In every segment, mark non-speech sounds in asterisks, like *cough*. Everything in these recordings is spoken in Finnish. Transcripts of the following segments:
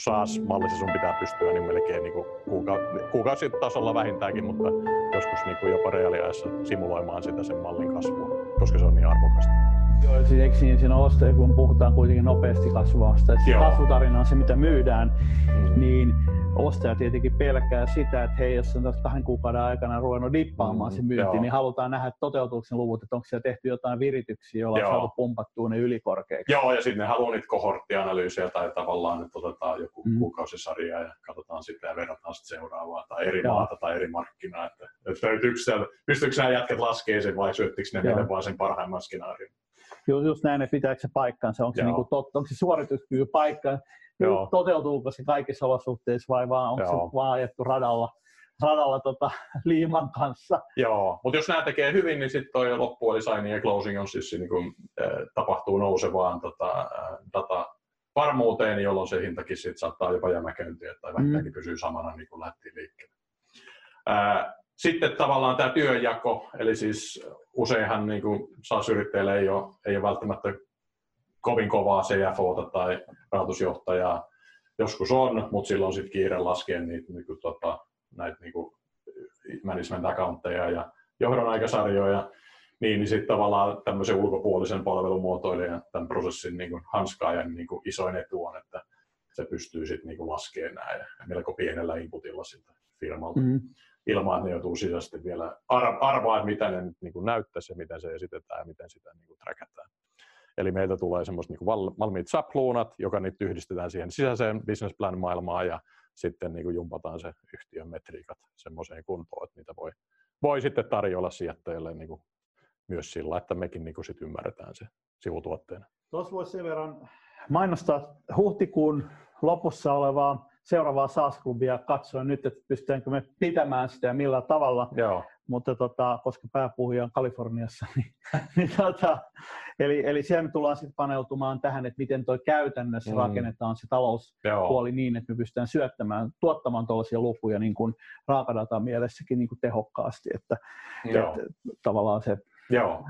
SaaS-mallissa sun pitää pystyä niin melkein niin kuin kuuka- kuukausitasolla vähintäänkin, mutta joskus niin kuin jopa reaaliajassa simuloimaan sitä sen mallin kasvua, koska se on niin arvokasta. Joo, siis eikö siinä, siinä ostaja, kun puhutaan kuitenkin nopeasti kasvavasta, että se kasvutarina on se, mitä myydään, mm. niin ostaja tietenkin pelkää sitä, että hei, jos on tässä kahden kuukauden aikana ruvennut dippaamaan mm, se myynti, joo. niin halutaan nähdä, ne luvut, että onko siellä tehty jotain virityksiä, joilla on saatu pumpattua ne ylikorkeiksi. Joo, ja sitten ne haluaa niitä kohorttianalyysejä tai tavallaan, että otetaan joku mm. kuukausisarja ja katsotaan sitä ja verrataan sitten seuraavaa tai eri joo. maata tai eri markkinaa. Että, että löytyykö sieltä, pystyykö nämä jätket laskemaan sen vai syöttikö ne meille vaan sen parhaimman skenaarion? Just, just näin, että pitääkö se paikkansa, onko se, niinku totta, onko se suorituskyky paikka, Joo. toteutuuko se kaikissa olosuhteissa vai vaan onko Joo. se vaan ajettu radalla, radalla tota, *laughs* liiman kanssa. Joo, mutta jos nämä tekee hyvin, niin sitten toi loppuelisaini ja closing on siis niin kun, äh, tapahtuu nousevaan tota, äh, data varmuuteen, jolloin se hintakin sit saattaa jopa jämäkäyntiä tai vähintäänkin mm. pysyy samana niin kuin lähti liikkeelle. Sitten tavallaan tämä työnjako, eli siis useinhan niin kuin SaaS-yrittäjille ei ole, ei ole välttämättä kovin kovaa CFOta tai rahoitusjohtajaa. Joskus on, mutta silloin sitten kiire laskea niitä, niin kuin, tota, näitä niin kuin management accountteja ja johdon aikasarjoja, niin, niin sitten tavallaan tämmöisen ulkopuolisen palvelumuotoilijan tämän prosessin niin kuin hanskaajan niin kuin isoin etu on, että se pystyy sitten niin laskemaan nämä ja melko pienellä inputilla siltä firmalta. Mm ilman, että ne joutuu sisäisesti vielä arvaa, että mitä ne nyt niin näyttäisi ja miten se esitetään ja miten sitä niin kuin trackataan. Eli meiltä tulee semmoista niin kuin valmiit sapluunat, joka nyt yhdistetään siihen sisäiseen business plan maailmaan ja sitten niin kuin jumpataan se yhtiön metriikat semmoiseen kuntoon, että niitä voi, voi sitten tarjolla sijoittajille niin kuin myös sillä, että mekin niin sit ymmärretään se sivutuotteena. Tuossa voisi sen verran mainostaa huhtikuun lopussa olevaa seuraavaa SaaS-klubia katsoin nyt, että pystytäänkö me pitämään sitä ja millä tavalla. Joo. Mutta tota, koska pääpuhuja on Kaliforniassa, *laughs* niin, niin tota, eli, eli siellä me tullaan sitten paneutumaan tähän, että miten tuo käytännössä mm. rakennetaan se talouspuoli Joo. niin, että me pystytään syöttämään, tuottamaan tuollaisia lukuja niin kuin raakadatan mielessäkin niin kuin tehokkaasti, että, että tavallaan se Joo.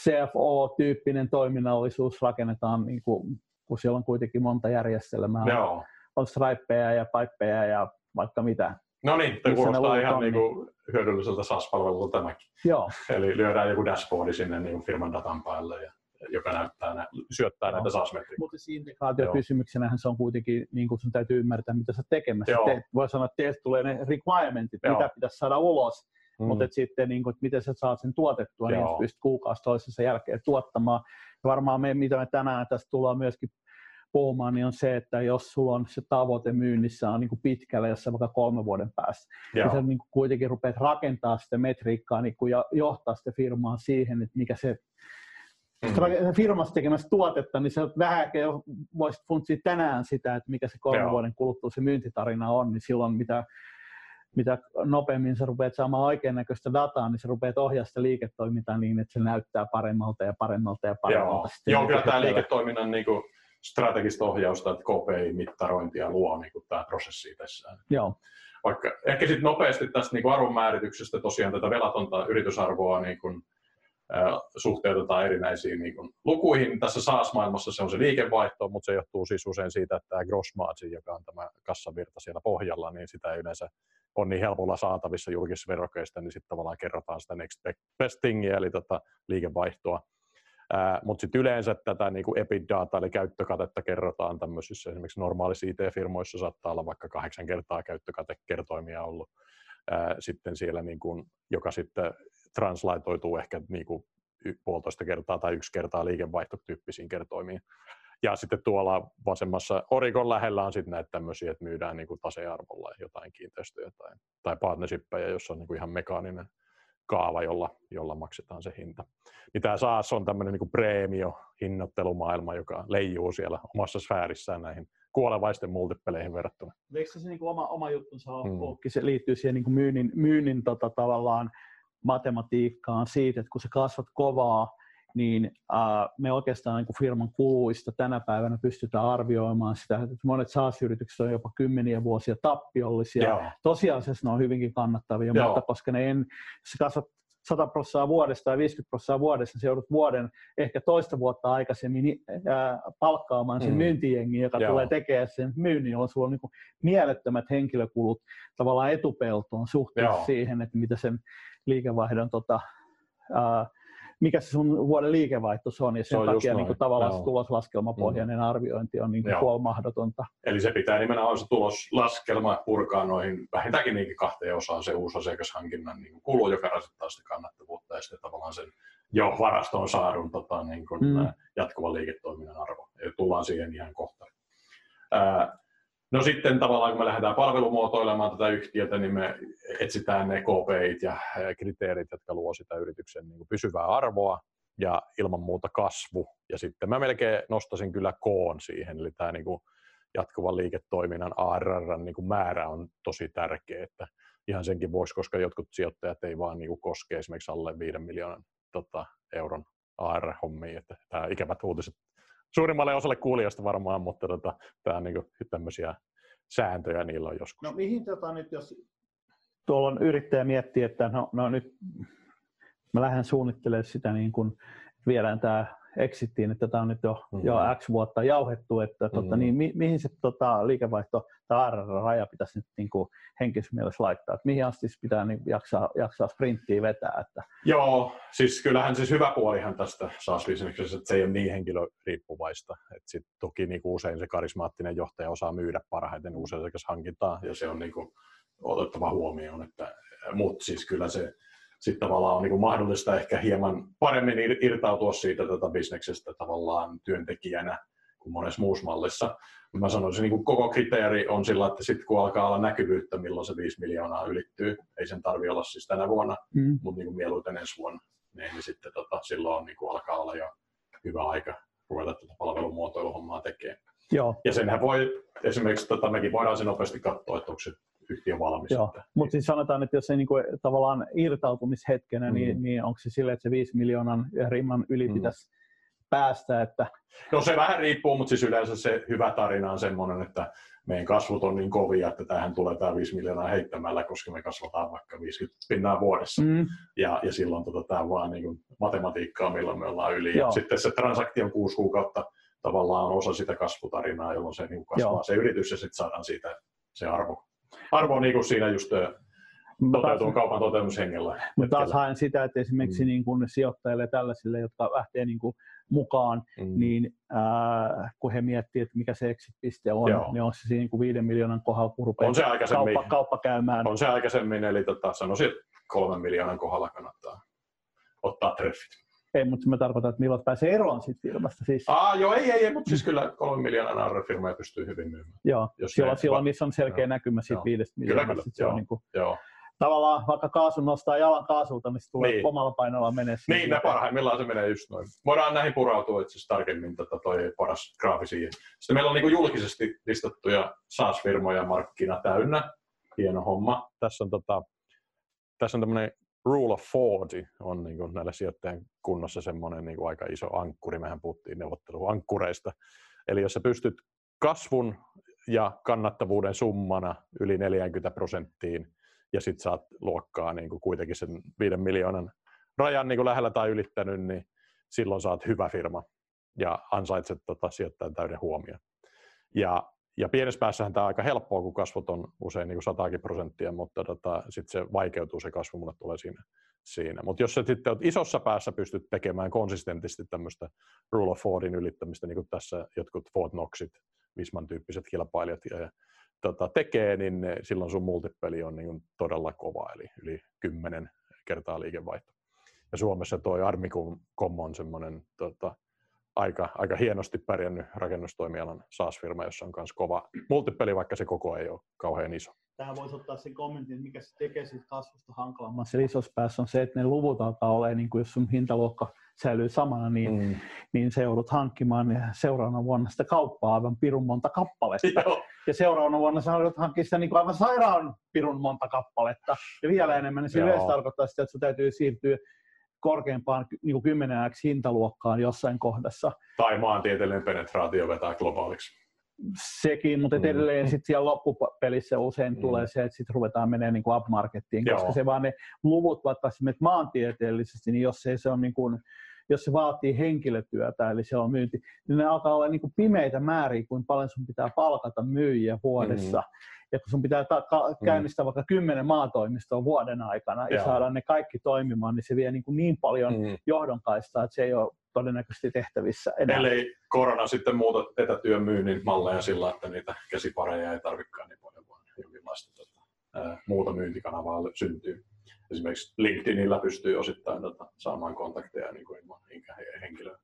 CFO-tyyppinen toiminnallisuus rakennetaan, niin kuin, kun siellä on kuitenkin monta järjestelmää. Joo on stripeja ja pipeja ja vaikka mitä. No niin, tämä kuulostaa ihan niin kuin hyödylliseltä SaaS-palvelulta tämäkin. Joo. Eli lyödään joku dashboardi sinne niin firman datan päälle, ja, joka näyttää, nä, syöttää Joo. näitä SaaS-metriikoita. Mutta se integraatiokysymyksenähän se on kuitenkin, niin kuin sun täytyy ymmärtää, mitä sä tekemässä. Te, voi sanoa, että teistä tulee ne requirementit, Joo. mitä pitäisi saada ulos, mm. mutta sitten, niin kuin, että miten sä saat sen tuotettua, Joo. niin pystyt kuukausi toisessa jälkeen tuottamaan. Ja varmaan me, mitä me tänään tästä tullaan myöskin puhumaan, niin on se, että jos sulla on se tavoite myynnissä on niin kuin pitkällä, jos vaikka kolme vuoden päästä, Joo. niin sä niin kuin kuitenkin rupeat rakentaa sitä metriikkaa niin kuin ja johtaa sitä firmaa siihen, että mikä se mm. firmassa tekemässä tuotetta, niin se vähän jo voisit funtsia tänään sitä, että mikä se kolmen Joo. vuoden kuluttua se myyntitarina on, niin silloin mitä mitä nopeammin sä rupeat saamaan oikein näköistä dataa, niin sä rupeat ohjaa sitä liiketoimintaa niin, että se näyttää paremmalta ja paremmalta ja paremmalta. Joo, Joo kyllä tämä liiketoiminnan niin kuin strategista ohjausta, että KPI-mittarointia luo niin kuin tämä prosessi tässä. Joo. Vaikka, ehkä sitten nopeasti tästä niin arvonmäärityksestä tosiaan tätä velatonta yritysarvoa niin kuin, suhteutetaan erinäisiin niin kuin, lukuihin. Tässä SaaS-maailmassa se on se liikevaihto, mutta se johtuu siis usein siitä, että tämä gross margin, joka on tämä kassavirta siellä pohjalla, niin sitä ei yleensä on niin helpolla saatavissa julkisissa verokeista, niin sitten tavallaan kerrotaan sitä next best thingia, eli tota liikevaihtoa. Mutta sitten yleensä tätä niin kuin eli käyttökatetta kerrotaan tämmöisissä esimerkiksi normaalissa IT-firmoissa saattaa olla vaikka kahdeksan kertaa käyttökatekertoimia ollut ää, sitten siellä, niin kuin, joka sitten translaitoituu ehkä niin kuin puolitoista kertaa tai yksi kertaa liikevaihtotyyppisiin kertoimiin. Ja sitten tuolla vasemmassa Orikon lähellä on sitten näitä tämmöisiä, että myydään niin kuin tasearvolla jotain kiinteistöjä tai, tai partnershippeja, jossa on niin kuin ihan mekaaninen kaava, jolla, jolla maksetaan se hinta. Niin tämä SaaS on tämmöinen niin preemio-hinnoittelumaailma, joka leijuu siellä omassa sfäärissään näihin kuolevaisten multipeleihin verrattuna. Eikö se niin kuin oma, oma juttunsa on, hmm. se liittyy siihen niin kuin myynnin, myynnin tota, tavallaan matematiikkaan siitä, että kun sä kasvat kovaa, niin äh, me oikeastaan niin kuin firman kuluista tänä päivänä pystytään arvioimaan sitä, että monet SaaS-yritykset on jopa kymmeniä vuosia tappiollisia. Joo. Tosiasiassa ne on hyvinkin kannattavia, Joo. mutta koska ne en, jos kasvat 100 prosenttia vuodesta tai 50 prosenttia vuodessa, se joudut vuoden, ehkä toista vuotta aikaisemmin ää, palkkaamaan sen mm. myyntijengi, joka Joo. tulee tekemään sen myynnin, jolloin sulla on niin kuin mielettömät henkilökulut tavallaan etupeltoon suhteessa Joo. siihen, että mitä sen liikevaihdon tota, ää, mikä se sun vuoden liikevaihto on, ja sen se takia niin kuin, tavallaan Joo. se tuloslaskelmapohjainen mm. arviointi on niin kuin, puol mahdotonta. Eli se pitää nimenomaan se tuloslaskelma purkaa noihin vähintäänkin niinkin kahteen osaan se uusi asiakashankinnan niin kulu, joka rasittaa sitä kannattavuutta ja sitten tavallaan sen jo varastoon saadun tota, niin kuin, mm. jatkuvan liiketoiminnan arvo. Ja tullaan siihen ihan kohta. Ää, No sitten tavallaan kun me lähdetään palvelumuotoilemaan tätä yhtiötä, niin me etsitään ne KPIt ja kriteerit, jotka luo sitä yrityksen niin kuin pysyvää arvoa ja ilman muuta kasvu. Ja sitten mä melkein nostasin kyllä koon siihen, eli tämä niin kuin jatkuvan liiketoiminnan ARR niin kuin määrä on tosi tärkeä, että ihan senkin voisi, koska jotkut sijoittajat ei vaan niin kuin koske esimerkiksi alle 5 miljoonan tota, euron AR-hommiin, että tämä ikävät uutiset suurimmalle osalle kuulijasta varmaan, mutta tota, tämä on niin tämmöisiä sääntöjä niillä on joskus. No mihin tota nyt, jos tuolla on yrittäjä miettii, että no, no nyt mä lähden suunnittelemaan sitä niin kuin viedään tämä exittiin, että tämä on nyt jo, mm-hmm. jo X vuotta jauhettu, että tota, mm-hmm. niin, mi, mihin se tota, liikevaihto tai raja pitäisi nyt niin kuin henkisessä mielessä laittaa, että mihin asti pitää niin, jaksaa, jaksaa sprinttiä vetää. Että... Joo, siis kyllähän siis hyvä puolihan tästä saas että se ei ole niin henkilöriippuvaista, että sit toki niin kuin usein se karismaattinen johtaja osaa myydä parhaiten hankintaa, ja se on niin kuin otettava huomioon, että, mutta siis kyllä se sitten tavallaan on niin kuin mahdollista ehkä hieman paremmin irtautua siitä tätä bisneksestä tavallaan työntekijänä kuin monessa muussa mallissa. Mä sanoisin, niin kuin koko kriteeri on sillä, että sitten kun alkaa olla näkyvyyttä, milloin se 5 miljoonaa ylittyy, ei sen tarvi olla siis tänä vuonna, mm. mutta niin kuin mieluiten ensi vuonna, niin, niin sitten tota, silloin niin kuin alkaa olla jo hyvä aika ruveta tätä palvelumuotoiluhommaa tekemään. Joo. Ja senhän voi, esimerkiksi tota, mekin voidaan sen nopeasti katsoa, että onko se yhtiö valmis. Joo, mutta siis sanotaan, että jos se niin kuin, tavallaan irtautumishetkenä, niin, mm. niin, niin onko se sille, että se 5 miljoonan rimman yli mm. pitäisi päästä? Että... No se vähän riippuu, mutta siis yleensä se hyvä tarina on semmoinen, että meidän kasvut on niin kovia, että tähän tulee tämä 5 miljoonaa heittämällä, koska me kasvataan vaikka 50 pinnaa vuodessa. Mm. Ja, ja silloin tota, tämä on vaan niin kuin matematiikkaa, milloin me ollaan yli. Ja sitten se transaktio on kuusi kuukautta tavallaan osa sitä kasvutarinaa, jolloin se niin kasvaa Joo. se yritys ja sitten saadaan siitä se arvo arvo niin kuin siinä just toteutuu kaupan toteutushengellä. Mutta taas haen sitä, että esimerkiksi mm. niin kuin sijoittajille tällaisille, jotka lähtee niin kuin mukaan, mm. niin äh, kun he miettii, että mikä se exit-piste on, Joo. niin on se siinä niin kuin viiden miljoonan kohdalla, kun rupeaa on se aikaisemmin, kauppa, kauppa käymään. On se aikaisemmin, eli tota, sanoisin, että kolmen miljoonan kohdalla kannattaa ottaa treffit. Ei, mutta mä tarkoitan, että milloin pääsee eroon siitä firmasta. Siis... Aa, joo, ei, ei, ei mutta siis kyllä kolme miljoonan arvo firmoja pystyy hyvin myymään. Joo, jos silloin, silloin missä on selkeä joo. näkymä siitä viidestä miljoonasta. Kyllä, kyllä. Se joo. On niin kuin, joo. Tavallaan vaikka kaasu nostaa jalan kaasulta, niin se tulee niin. omalla painolla menee. Niin, ne parhaimmillaan se menee just noin. Voidaan näihin purautua itse asiassa tarkemmin tätä toi paras graafi siihen. Sitten meillä on niin julkisesti listattuja SaaS-firmoja markkina täynnä. Hieno homma. Tässä on, tota, tässä on tämmöinen rule of 40 on niin kuin näillä sijoittajien kunnossa semmoinen niin kuin aika iso ankkuri. Mehän puhuttiin neuvotteluankkureista. Eli jos sä pystyt kasvun ja kannattavuuden summana yli 40 prosenttiin ja sit saat luokkaa niin kuin kuitenkin sen 5 miljoonan rajan niin kuin lähellä tai ylittänyt, niin silloin saat hyvä firma ja ansaitset tota, sijoittajan täyden huomioon. Ja ja pienessä päässähän tämä on aika helppoa, kun kasvut on usein niin kuin prosenttia, mutta tota, sitten se vaikeutuu se kasvu, mulle tulee siinä. siinä. Mutta jos sä sitten olet isossa päässä pystyt tekemään konsistentisti tämmöistä rule of Fordin ylittämistä, niin kuin tässä jotkut Ford Knoxit, Visman tyyppiset kilpailijat ja, ja tota, tekee, niin silloin sun multipeli on niin todella kova, eli yli 10 kertaa liikevaihto. Ja Suomessa toi Armicom on semmoinen tota, aika, aika hienosti pärjännyt rakennustoimialan SaaS-firma, jossa on myös kova multipeli, vaikka se koko ei ole kauhean iso. Tähän voisi ottaa sen kommentin, mikä se tekee siitä kasvusta hankalammaksi. isossa päässä on se, että ne luvut alkaa olla, niin kuin jos sun hintaluokka säilyy samana, niin, mm. niin se joudut hankkimaan seuraavana vuonna sitä kauppaa aivan pirun monta kappaletta. Joo. Ja seuraavana vuonna sä joudut hankkia sitä niin kuin aivan sairaan pirun monta kappaletta. Ja vielä enemmän, niin se yleensä tarkoittaa sitä, että sun täytyy siirtyä korkeampaan niin 10x hintaluokkaan jossain kohdassa. Tai maantieteellinen penetraatio vetää globaaliksi. sekin, mutta mm. edelleen sitten siellä loppupelissä usein mm. tulee se, että sitten ruvetaan menemään niin kuin upmarkettiin, Joo. koska se vaan ne luvut, vaikka esimerkiksi maantieteellisesti, niin jos ei se on niin kuin, jos se vaatii henkilötyötä, eli se on myynti, niin ne alkaa olla niin kuin pimeitä määriä, kuin paljon sun pitää palkata myyjiä vuodessa. Mm. Ja kun sun pitää ta- ka- mm. käynnistää mm. vaikka kymmenen maatoimistoa vuoden aikana ja saada ne kaikki toimimaan, niin se vie niin, kuin niin paljon mm. johdonkaistaa, että se ei ole todennäköisesti tehtävissä enää. Eli korona sitten muuta etätyön myynnin malleja sillä, että niitä käsipareja ei tarvikaan niin paljon, vaan jonkinlaista tota, ää, muuta myyntikanavaa syntyy. Esimerkiksi LinkedInillä pystyy osittain tota, saamaan kontakteja niin kuin ilman henkilöä.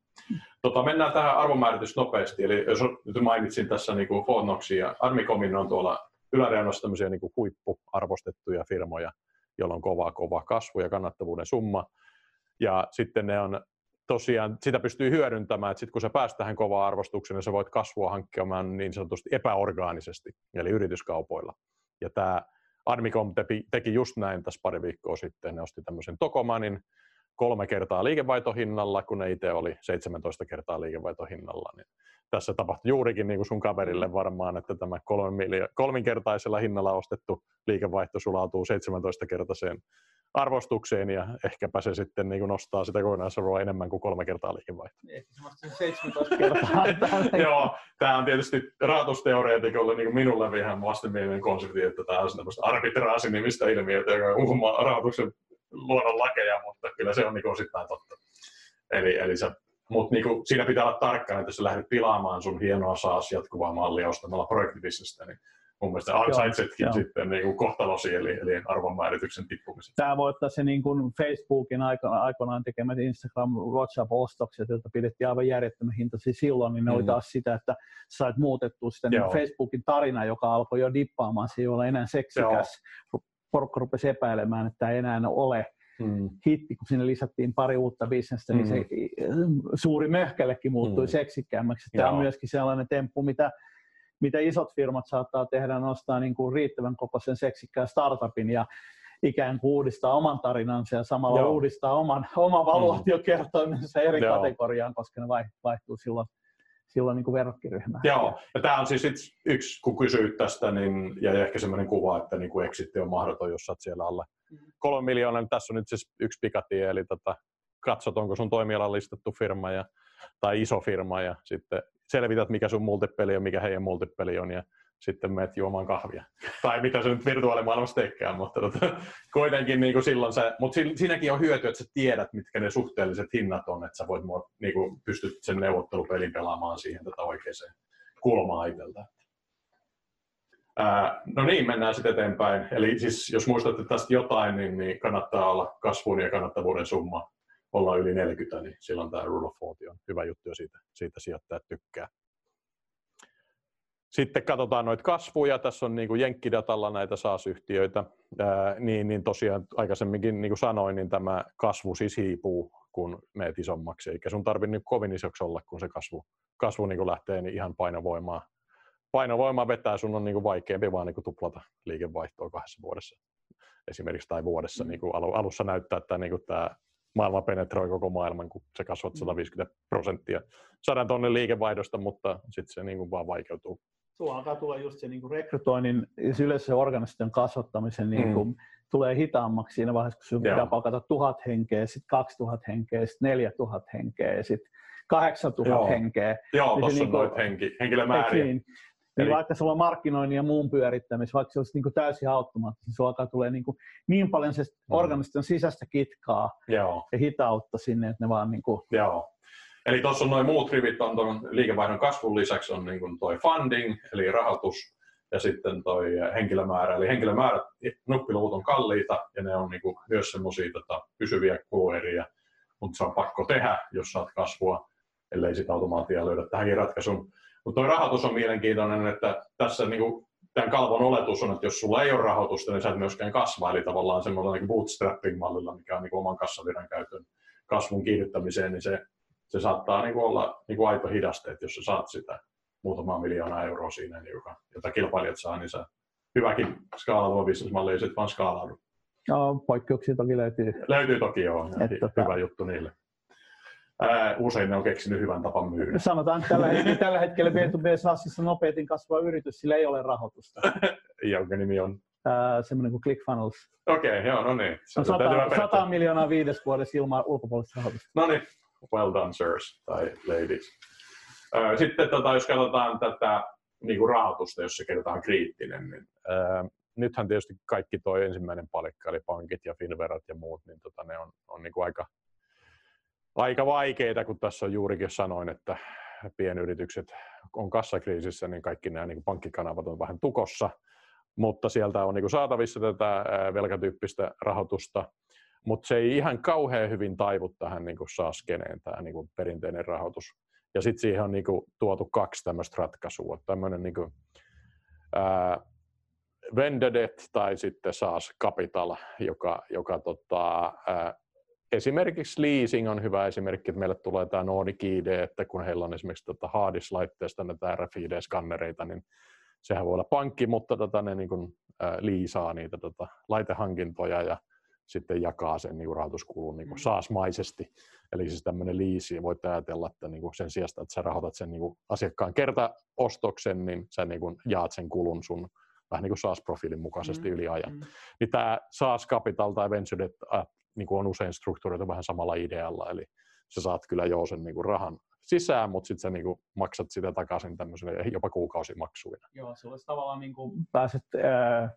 Tota, mennään tähän arvonmääritys nopeasti. Eli jos nyt mainitsin tässä niin kuin ja Armicomin on tuolla yläreunassa tämmöisiä niin kuin huippuarvostettuja firmoja, joilla on kova, kova kasvu ja kannattavuuden summa. Ja sitten ne on tosiaan sitä pystyy hyödyntämään, että sitten kun sä pääst tähän kovaan arvostukseen, niin sä voit kasvua hankkimaan niin sanotusti epäorgaanisesti, eli yrityskaupoilla. Ja tämä Admicom teki just näin tässä pari viikkoa sitten, ne osti tämmöisen Tokomanin kolme kertaa liikevaihtohinnalla, kun ne itse oli 17 kertaa liikevaihtohinnalla, niin tässä tapahtui juurikin niin kuin sun kaverille varmaan, että tämä kolminkertaisella hinnalla ostettu liikevaihto sulautuu 17-kertaiseen arvostukseen ja ehkäpä se sitten niin nostaa sitä kokonaisarvoa enemmän kuin kolme kertaa liikevaihtoa. Ehkä se 17 kertaa. *laughs* Joo, tämä on tietysti rahoitusteoreetikolle niin minulle ihan vastenmielinen konsepti, että tämä on tämmöistä arbitraasi-nimistä ilmiötä, joka uhmaa rahoituksen luonnon lakeja, mutta kyllä se on niin osittain totta. Eli, eli sä, mutta niin kuin, siinä pitää olla tarkkana, että jos sä lähdet pilaamaan sun hienoa saas jatkuvaa mallia ostamalla projektibisnestä, niin mun mielestä ansaitsetkin Joo, sitten niin kuin kohtalosi, eli, eli arvonmäärityksen tippumisen. Tämä voi ottaa se niin kuin Facebookin aikana, aikoinaan tekemät Instagram WhatsApp-ostokset, joita pidettiin aivan järjettömän hintaisia silloin, niin ne mm. oli taas sitä, että sait muutettua sitä niin Facebookin tarina, joka alkoi jo dippaamaan, se ei ole enää seksikäs. Porukka rupesi epäilemään, että ei enää ole mm. hitti, kun sinne lisättiin pari uutta bisnestä, niin mm. se suuri möhkällekin muuttui mm. seksikkäämmäksi. Tämä on myöskin sellainen temppu, mitä mitä isot firmat saattaa tehdä, nostaa niin kuin riittävän kokoisen seksikkään startupin ja ikään kuin uudistaa oman tarinansa ja samalla Joo. uudistaa oman, oman valuaatiokertoimensa eri Joo. kategoriaan, koska ne vaihtuu silloin silloin niin kuin verrokkiryhmä. Joo, ja tämä on siis yksi, kun kysyit tästä, niin, ja ehkä semmoinen kuva, että niin kuin exitti on mahdoton, jos olet siellä alle mm-hmm. kolme miljoonaa, niin tässä on nyt siis yksi pikatie, eli tota, katsot, onko sun toimialan listattu firma ja, tai iso firma, ja sitten selvität, mikä sun multipeli on, mikä heidän multipeli on, ja sitten menet juomaan kahvia. *laughs* tai mitä se nyt virtuaalimaailmassa tekee, mutta tota, kuitenkin niin kuin silloin se, mutta siinäkin on hyöty, että sä tiedät, mitkä ne suhteelliset hinnat on, että sä voit niin kuin, pystyt sen neuvottelupelin pelaamaan siihen tätä oikeaan kulmaa itseltä. No niin, mennään sitten eteenpäin. Eli siis jos muistatte tästä jotain, niin, niin kannattaa olla kasvun ja kannattavuuden summa olla yli 40, niin silloin tämä rule of 40 on hyvä juttu ja siitä, siitä sijoittajat tykkää. Sitten katsotaan noita kasvuja. Tässä on niin kuin Jenkkidatalla näitä SaaS-yhtiöitä. Ää, niin, niin tosiaan aikaisemminkin niin kuin sanoin, niin tämä kasvu siis hiipuu, kun meet isommaksi. Eikä sun tarvitse niin kovin isoksi olla, kun se kasvu, kasvu niin kuin lähtee niin ihan painovoimaa. Painovoimaa vetää, sun on niin kuin vaikeampi vaan niin kuin tuplata liikevaihtoa kahdessa vuodessa esimerkiksi tai vuodessa. Mm. Niin kuin alussa näyttää, että niin kuin tämä maailma penetroi koko maailman, kun se kasvat 150 prosenttia sadan tonnin liikevaihdosta, mutta sitten se niin kuin vaan vaikeutuu. Sulla alkaa tulla just se niin rekrytoinnin, yleensä se organisaation kasvattamisen niin kuin, mm. tulee hitaammaksi siinä vaiheessa, kun sinun pitää palkata tuhat henkeä, sitten 2000 henkeä, sitten 4000 henkeä, sitten 8000 Joo. henkeä. Joo, tuossa on noita henki, henkilömääriä. Niin, niin Eli... vaikka sulla on markkinoinnin ja muun pyörittämis, vaikka se olisi niin kuin täysin automaattisesti, niin sulla alkaa tulee niin, kuin niin paljon se mm. organisation sisäistä kitkaa Joo. ja hitautta sinne, että ne vaan niin kuin... Joo. Eli tuossa on noin muut rivit on tuon liikevaihdon kasvun lisäksi on niin kuin toi funding, eli rahoitus, ja sitten toi henkilömäärä. Eli henkilömäärät, nuppiluvut on kalliita, ja ne on niin kuin myös semmoisia tota, pysyviä kulueriä, mutta se on pakko tehdä, jos saat kasvua, ellei sitä automaatia löydä tähänkin ratkaisun. Mutta tuo rahoitus on mielenkiintoinen, että tässä niin kuin, tämän kalvon oletus on, että jos sulla ei ole rahoitusta, niin sä et myöskään kasva. Eli tavallaan semmoinen niin bootstrapping-mallilla, mikä on niin oman kassavirran käytön kasvun kiihdyttämiseen, niin se, se saattaa niin kuin olla niin kuin aito hidaste, että jos sä saat sitä muutamaa miljoonaa euroa siinä, niin joka, jota kilpailijat saa, niin sä hyväkin skaalautuva bisnesmalli ei sitten vaan skaalaudu. Joo, poikkeuksia toki löytyy. Löytyy toki joo, että, hyvä juttu niille. Ää, usein ne on keksinyt hyvän tapan myydä. *laughs* Sanotaan, että tällä hetkellä, tällä hetkellä B2B SaaSissa nopeiten kasvava yritys, sillä ei ole rahoitusta. *laughs* Jonka nimi on? Ää, semmoinen kuin ClickFunnels. Okei, okay, joo, no niin. Se 100, 100 miljoonaa viides vuodessa ilman ulkopuolista rahoitusta. No niin, well done sirs tai ladies. Sitten tota, jos katsotaan tätä niin kuin rahoitusta, jos se kerrotaan kriittinen, niin ää, nythän tietysti kaikki tuo ensimmäinen palikka, eli pankit ja Finverat ja muut, niin tota, ne on, on niin kuin aika, aika vaikeita, kun tässä on juurikin sanoin, että pienyritykset on kassakriisissä, niin kaikki nämä niin kuin pankkikanavat on vähän tukossa, mutta sieltä on niin kuin saatavissa tätä velkatyyppistä rahoitusta, mutta se ei ihan kauhean hyvin taivu tähän niin SaaS-keneen, tämä niin perinteinen rahoitus. Ja sitten siihen on niin kuin tuotu kaksi tämmöistä ratkaisua. Tämmöinen niin Vendedet tai sitten SaaS Capital, joka, joka tota, ää, esimerkiksi leasing on hyvä esimerkki, että meille tulee tämä Nordic ID, että kun heillä on esimerkiksi tota Hardis-laitteesta näitä RFID-skannereita, niin sehän voi olla pankki, mutta tota, ne niin kuin, ää, liisaa niitä tota, laitehankintoja ja sitten jakaa sen niin rahoituskulun niin saasmaisesti. Eli siis tämmöinen liisi, voit ajatella, että niin kuin sen sijasta, että sä rahoitat sen niin kuin asiakkaan kertaostoksen, niin sä niin kuin jaat sen kulun sun vähän niin kuin SaaS-profiilin mukaisesti mm. yli ajan. Mm. Niin tämä SaaS Capital tai Venture Debt niin kuin on usein strukturoitu vähän samalla idealla, eli sä saat kyllä jo sen niin kuin rahan sisään, mutta sitten sä niin kuin maksat sitä takaisin tämmöisenä jopa kuukausimaksuina. Joo, se olisi tavallaan niin kuin pääset ää,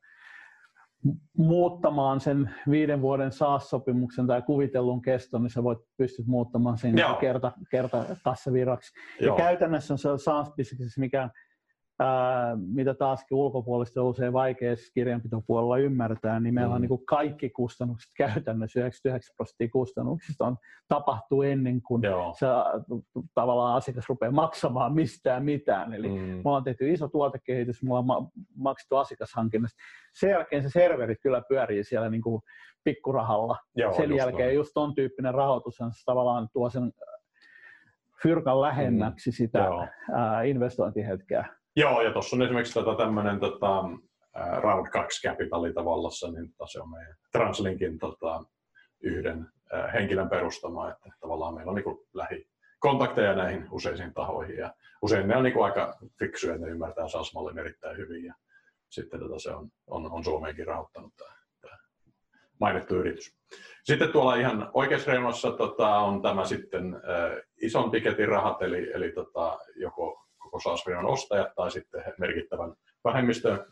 muuttamaan sen viiden vuoden SaaS-sopimuksen tai kuvitellun keston, niin sä voit pystyt muuttamaan sen Joo. kerta, kerta kassaviraksi. Ja käytännössä on se saas mikä ää, mitä taaskin ulkopuolista on usein vaikea kirjanpitopuolella ymmärtää, niin meillä mm. on niin kuin kaikki kustannukset käytännössä, 99 prosenttia kustannuksista on, tapahtuu ennen kuin se, tavallaan asiakas rupeaa maksamaan mistään mitään. Eli mm. me ollaan tehty iso tuotekehitys, me ollaan ma- maksettu asiakashankinnasta. Sen jälkeen se serverit kyllä pyörii siellä niin kuin pikkurahalla. Joo, Sen just jälkeen on. just ton tyyppinen rahoitus on tavallaan tuo sen fyrkan lähemmäksi mm. sitä ää, investointihetkeä. Joo, ja tuossa on esimerkiksi tota tämmöinen tota, Round 2 Capitali tavallassa, niin tota, se on meidän Translinkin tota, yhden äh, henkilön perustama, että tavallaan meillä on niin lähi kontakteja näihin useisiin tahoihin, ja usein ne on niin aika fiksuja, ne ymmärtää SaaS-mallin erittäin hyvin, ja sitten tota, se on, on, on Suomeenkin rahoittanut tämä, tämä mainittu yritys. Sitten tuolla ihan oikeassa reunassa tota, on tämä sitten äh, ison tiketin rahat, eli, eli tota, joko koko SaaS-firman ostajat tai sitten merkittävän vähemmistön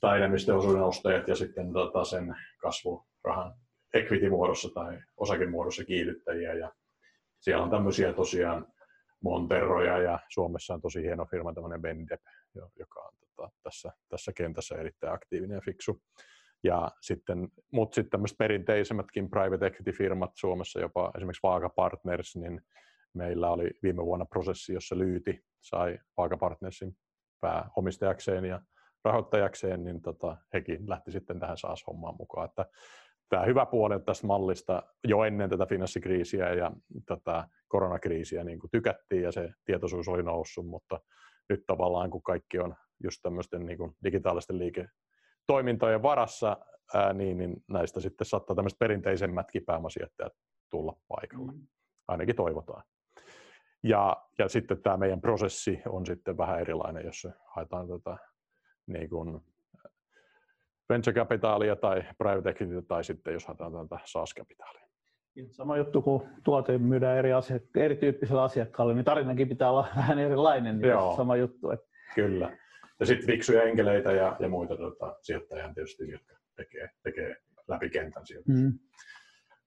tai enemmistöosuuden ostajat ja sitten tota, sen kasvurahan equity-muodossa tai osakemuodossa kiihdyttäjiä. Ja siellä on tämmöisiä tosiaan Monterroja ja Suomessa on tosi hieno firma tämmöinen Bendep, joka on tota, tässä, tässä kentässä erittäin aktiivinen ja fiksu. Ja sitten, mutta sitten tämmöiset perinteisemmätkin private equity-firmat Suomessa, jopa esimerkiksi Vaaka Partners, niin meillä oli viime vuonna prosessi, jossa Lyyti sai Vaaka-partnersin pääomistajakseen ja rahoittajakseen, niin tota, hekin lähti sitten tähän SaaS-hommaan mukaan. Että tämä hyvä puoli tästä mallista jo ennen tätä finanssikriisiä ja tätä koronakriisiä niin kuin tykättiin ja se tietoisuus oli noussut, mutta nyt tavallaan kun kaikki on just tämmöisten niin kuin digitaalisten liiketoimintojen varassa, ää, niin, niin näistä sitten saattaa tämmöiset perinteisemmätkin pääomasijoittajat tulla paikalle. Mm. Ainakin toivotaan. Ja, ja sitten tämä meidän prosessi on sitten vähän erilainen, jos haetaan tätä niin kuin venture capitalia tai private equity tai sitten jos haetaan tätä SaaS capitalia. Sama juttu, kun tuote myydään eri asiak- erityyppiselle asiakkaalle, niin tarinankin pitää olla *laughs* vähän erilainen. Niin Joo, sama juttu. Että... Kyllä. Ja sitten fiksuja enkeleitä ja, ja muita tota, sijoittajia tietysti, jotka tekee, tekee läpi kentän sijoituksia. Mm.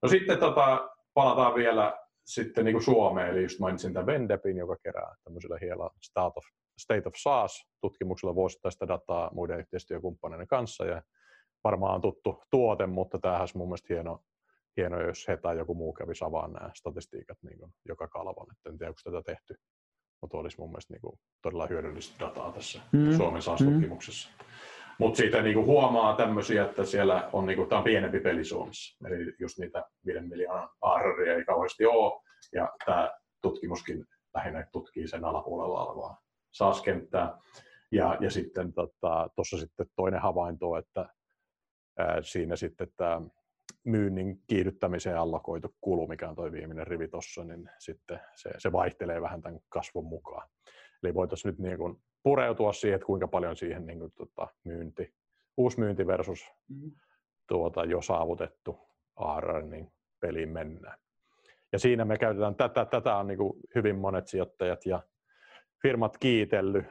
No sitten tota, palataan vielä sitten niin kuin Suomeen, eli just mainitsin tämän Vendepin, joka kerää tämmöisellä hienolla State of, State of SaaS-tutkimuksella vuosittaista dataa muiden yhteistyökumppaneiden kanssa, ja varmaan on tuttu tuote, mutta tämähän olisi mun mielestä hieno, hieno jos he tai joku muu kävisi avaan nämä statistiikat niin kuin joka kalvon, että en tiedä, onko tätä tehty, mutta olisi mun mielestä niin kuin todella hyödyllistä dataa tässä mm. Suomen SaaS-tutkimuksessa. Mm. Mutta siitä niinku huomaa tämmöisiä, että siellä on, niinku, tämä on pienempi peli Suomessa. Eli just niitä 5 miljoonan aararia ei kauheasti ole. Ja tämä tutkimuskin lähinnä tutkii sen alapuolella olevaa SaaS-kenttää. Ja, ja sitten tuossa tota, sitten toinen havainto, että ää, siinä sitten tämä myynnin kiihdyttämiseen allokoitu kulu, mikä on tuo viimeinen rivi tuossa, niin sitten se, se vaihtelee vähän tämän kasvun mukaan. Eli voitaisiin nyt niin kuin pureutua siihen, että kuinka paljon siihen niin kuin, tota, myynti, uusi myynti versus mm-hmm. tuota, jo saavutettu ARR, niin peliin mennään. Ja siinä me käytetään tätä, tätä on niin kuin hyvin monet sijoittajat ja firmat kiitellyt.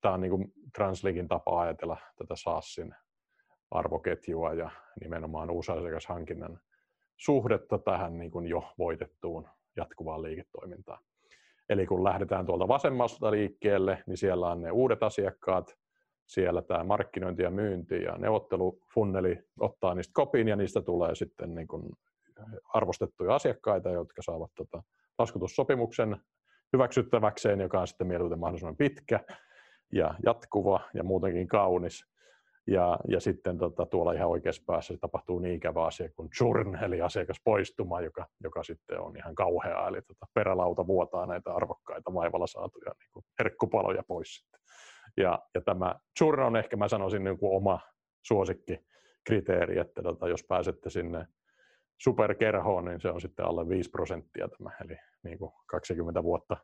Tämä on niin kuin Transligin tapa ajatella tätä SaaSin arvoketjua ja nimenomaan uusasiakashankinnan suhdetta tähän niin kuin jo voitettuun jatkuvaan liiketoimintaan. Eli kun lähdetään tuolta vasemmasta liikkeelle, niin siellä on ne uudet asiakkaat, siellä tämä markkinointi ja myynti ja neuvottelufunneli ottaa niistä kopin ja niistä tulee sitten niin kuin arvostettuja asiakkaita, jotka saavat tota laskutussopimuksen hyväksyttäväkseen, joka on sitten mieluiten mahdollisimman pitkä ja jatkuva ja muutenkin kaunis. Ja, ja sitten tota, tuolla ihan oikeassa päässä se tapahtuu niin ikävä asia kuin churn, eli asiakaspoistuma, joka, joka sitten on ihan kauhea. Eli tota, perälauta vuotaa näitä arvokkaita vaivalla saatuja niin kuin herkkupaloja pois. Sitten. Ja, ja tämä churn on ehkä, mä sanoisin, niin kuin oma suosikkikriteeri, että tota, jos pääsette sinne superkerhoon, niin se on sitten alle 5 prosenttia tämä, eli niin kuin 20 vuotta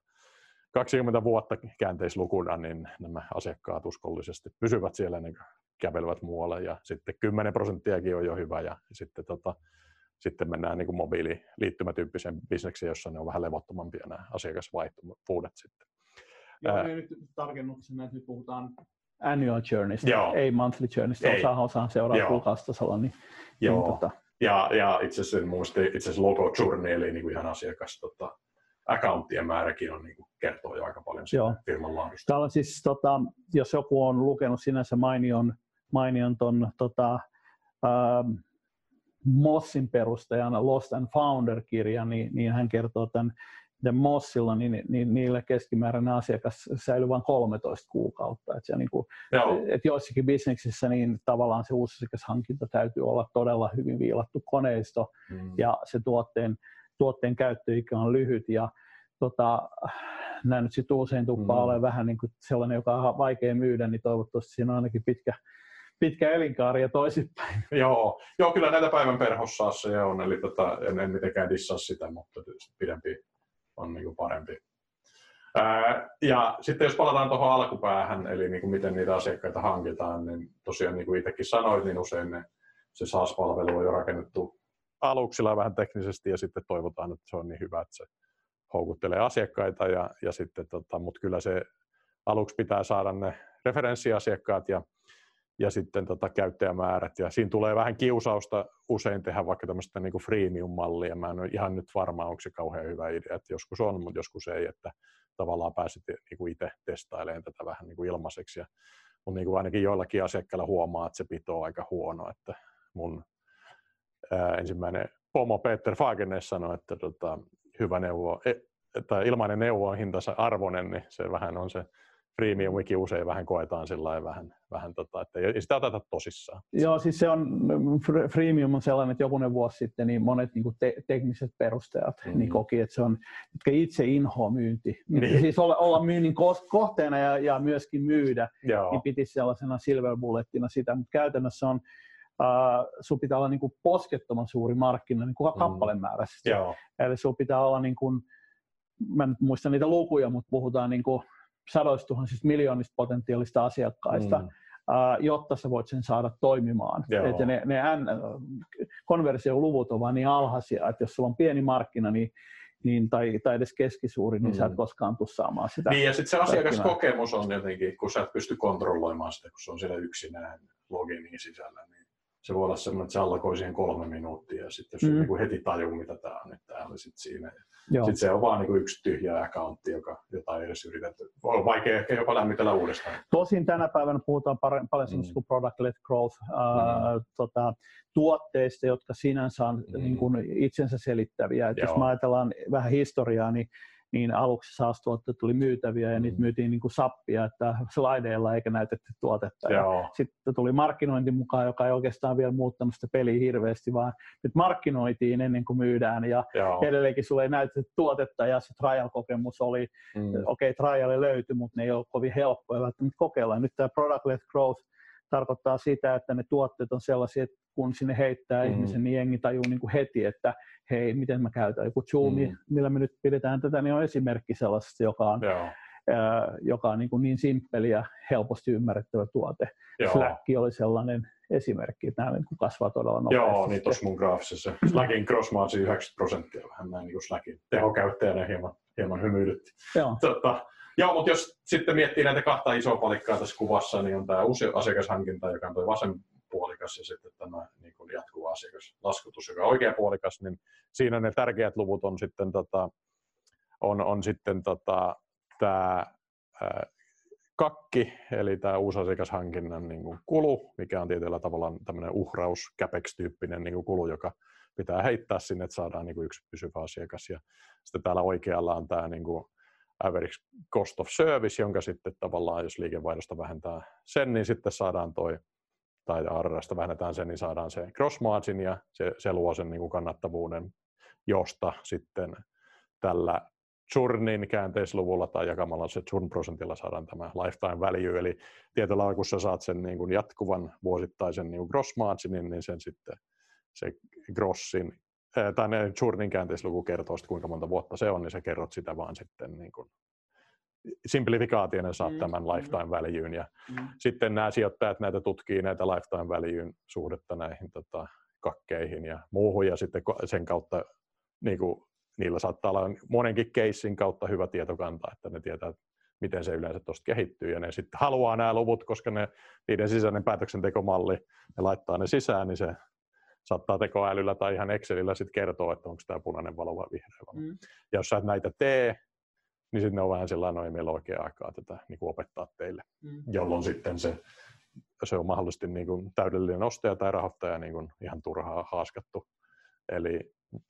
20 vuotta käänteislukuna, niin nämä asiakkaat uskollisesti pysyvät siellä niin kävelevät muualle ja sitten 10 prosenttiakin on jo hyvä ja sitten, tota, sitten mennään niin kuin mobiililiittymätyyppiseen bisnekseen, jossa ne on vähän levottomampia nämä asiakasvaihtuvuudet sitten. Joo, Ää, nyt tarkennuksena, että nyt puhutaan annual journeysta, Joo. ei monthly journeysta, ei. osa osaa seuraa kuukausitasolla. Niin, Joo. Niin, tota... ja, ja itse asiassa muisti, itse asiassa logo journey, eli niin kuin ihan asiakas tota, accounttien määräkin on, niin kuin, kertoo jo aika paljon siitä firman laadusta. Täällä siis, tota, jos joku on lukenut sinänsä mainion mainion ton, tota, ähm, Mossin perustajan Lost and Founder-kirjan, niin, niin hän kertoo tämän, että Mossilla niin, niin niillä keskimääräinen asiakas säilyy vain 13 kuukautta. Että, niin kuin, että joissakin bisneksissä niin tavallaan se uusi asiakashankinta täytyy olla todella hyvin viilattu koneisto mm. ja se tuotteen, tuotteen käyttöikä on lyhyt ja tota, nämä nyt sitten usein tuppaa mm. olemaan vähän niin kuin sellainen, joka on vaikea myydä, niin toivottavasti siinä on ainakin pitkä, pitkä elinkaari ja toisinpäin. *laughs* Joo, joo kyllä näitä päivän perhossaassa ja on, eli tota, en, en mitenkään dissaa sitä, mutta pidempi on niin kuin parempi. Ää, ja sitten jos palataan tuohon alkupäähän, eli niin kuin miten niitä asiakkaita hankitaan, niin tosiaan niin kuin itsekin sanoit, niin usein ne, se SaaS-palvelu on jo rakennettu aluksilla vähän teknisesti ja sitten toivotaan, että se on niin hyvä, että se houkuttelee asiakkaita, ja, ja sitten, tota, mutta kyllä se aluksi pitää saada ne referenssiasiakkaat ja ja sitten tota käyttäjämäärät. Ja siinä tulee vähän kiusausta usein tehdä vaikka tämmöistä niin kuin freemium-mallia. Mä en ole ihan nyt varma, onko se kauhean hyvä idea, että joskus on, mutta joskus ei, että tavallaan pääsit niin kuin itse testailemaan tätä vähän niin kuin ilmaiseksi. Ja, mutta niin kuin ainakin joillakin asiakkailla huomaa, että se pitoo aika huono, että mun ää, ensimmäinen pomo Peter Fagenes sanoi, että tota, hyvä neuvo, e, tai ilmainen neuvo on hintansa arvoinen, niin se vähän on se freemiumikin usein vähän koetaan sillä vähän, vähän tota, että ei sitä oteta tosissaan. Joo, siis se on, freemium on sellainen, että jokunen vuosi sitten niin monet niin te- tekniset perustajat mm. niin koki, että se on, jotka itse inhoa myynti. Niin. Siis olla, olla myynnin kohteena ja, ja myöskin myydä, Joo. niin piti sellaisena silver bullettina sitä, mutta käytännössä on, Uh, sun pitää olla niin kuin poskettoman suuri markkina niin kuin mm. kappalemääräisesti. Eli sun pitää olla, niin kuin, mä en muista niitä lukuja, mutta puhutaan niin kuin sadoista tuhansista miljoonista potentiaalista asiakkaista, mm. uh, jotta sä voit sen saada toimimaan. Että ne, ne konversioluvut ovat niin alhaisia, että jos sulla on pieni markkina, niin niin, tai, tai edes keskisuuri, niin mm. sä et mm. koskaan tule saamaan sitä. Niin, ja sitten se asiakaskokemus on jotenkin, kun sä et pysty kontrolloimaan sitä, kun se on siellä yksinään loginin sisällä, niin se voi olla semmoinen, että se allakoi siihen kolme minuuttia, ja sitten jos mm. niin heti tajuu, mitä tämä on, että tämä oli sitten siinä. Sitten se on vaan niin yksi tyhjä accountti, joka, jota ei edes yritetä. On vaikea ehkä jopa lämmitellä uudestaan. Tosin tänä päivänä puhutaan paljon mm. kuin product-led growth mm. äh, tota, tuotteista, jotka sinänsä on mm. niin kuin itsensä selittäviä. Et jos me ajatellaan vähän historiaa, niin niin aluksi SaaS-tuotteet tuli myytäviä ja mm. niitä myytiin niin kuin sappia, että slideilla eikä näytetty tuotetta. Ja sitten tuli markkinointi mukaan, joka ei oikeastaan vielä muuttanut sitä peliä hirveästi, vaan nyt markkinoitiin ennen kuin myydään ja Joo. edelleenkin sulle ei näytetty tuotetta ja se trial-kokemus oli, mm. okei okay, triali löytyi, mutta ne ei ole kovin helppoja välttämättä kokeilla. Nyt tämä product-led growth tarkoittaa sitä, että ne tuotteet on sellaisia, että kun sinne heittää mm. ihmisen, niin jengi tajuu niin kuin heti, että hei, miten mä käytän. Joku Zoomi, mm. millä me nyt pidetään tätä, niin on esimerkki sellaisesta, joka on, Joo. ää, joka on niin, kuin niin simppeli ja helposti ymmärrettävä tuote. Joo. Slack oli sellainen esimerkki, että nämä niin kasvaa todella nopeasti. Joo, niin tuossa mun graafisessa Slackin cross 90 prosenttia vähän näin niin kuin Slackin tehokäyttäjänä hieman, hieman hymyilytti. Joo. Tota, Joo, mutta jos sitten miettii näitä kahta isoa palikkaa tässä kuvassa, niin on tämä uusi asiakashankinta, joka on tuo vasen puolikas, ja sitten tämä niin kuin jatkuva asiakaslaskutus, joka on oikea puolikas, niin siinä ne tärkeät luvut on sitten, tota, on, on sitten tota, tämä kakki, eli tämä asiakashankinnan niin kuin kulu, mikä on tietyllä tavalla tämmöinen uhraus, CAPEX-tyyppinen niin kuin kulu, joka pitää heittää sinne, että saadaan niin kuin yksi pysyvä asiakas. Ja sitten täällä oikealla on tämä niin kuin average cost of service, jonka sitten tavallaan, jos liikevaihdosta vähentää sen, niin sitten saadaan toi, tai ARRasta vähennetään sen, niin saadaan se gross margin, ja se, se luo sen niin kuin kannattavuuden, josta sitten tällä churnin käänteisluvulla tai jakamalla se churn prosentilla saadaan tämä lifetime value, eli tietyllä lailla kun sä saat sen niin kuin jatkuvan vuosittaisen niin kuin gross marginin, niin sen sitten se grossin tai ne churnin käänteisluku kertoo sitten, kuinka monta vuotta se on, niin sä kerrot sitä vaan sitten niin kuin simplifikaationa saat mm, tämän lifetime mm. valueyn. Ja mm. sitten nämä sijoittajat näitä tutkii näitä lifetime valueyn suhdetta näihin tota, kakkeihin ja muuhun, ja sitten sen kautta niin kuin, niillä saattaa olla monenkin keissin kautta hyvä tietokanta, että ne tietää, miten se yleensä tuosta kehittyy, ja ne sitten haluaa nämä luvut, koska ne, niiden sisäinen päätöksentekomalli, ne laittaa ne sisään, niin se saattaa tekoälyllä tai ihan Excelillä sitten kertoa, että onko tämä punainen valo vai vihreä valo. Mm. Ja jos sä et näitä tee, niin sitten ne on vähän sellainen, no ei meillä oikea aikaa tätä niin kuin opettaa teille, mm. jolloin sitten se, se on mahdollisesti niin kuin täydellinen ostaja tai rahoittaja niin kuin ihan turhaa haaskattu. Eli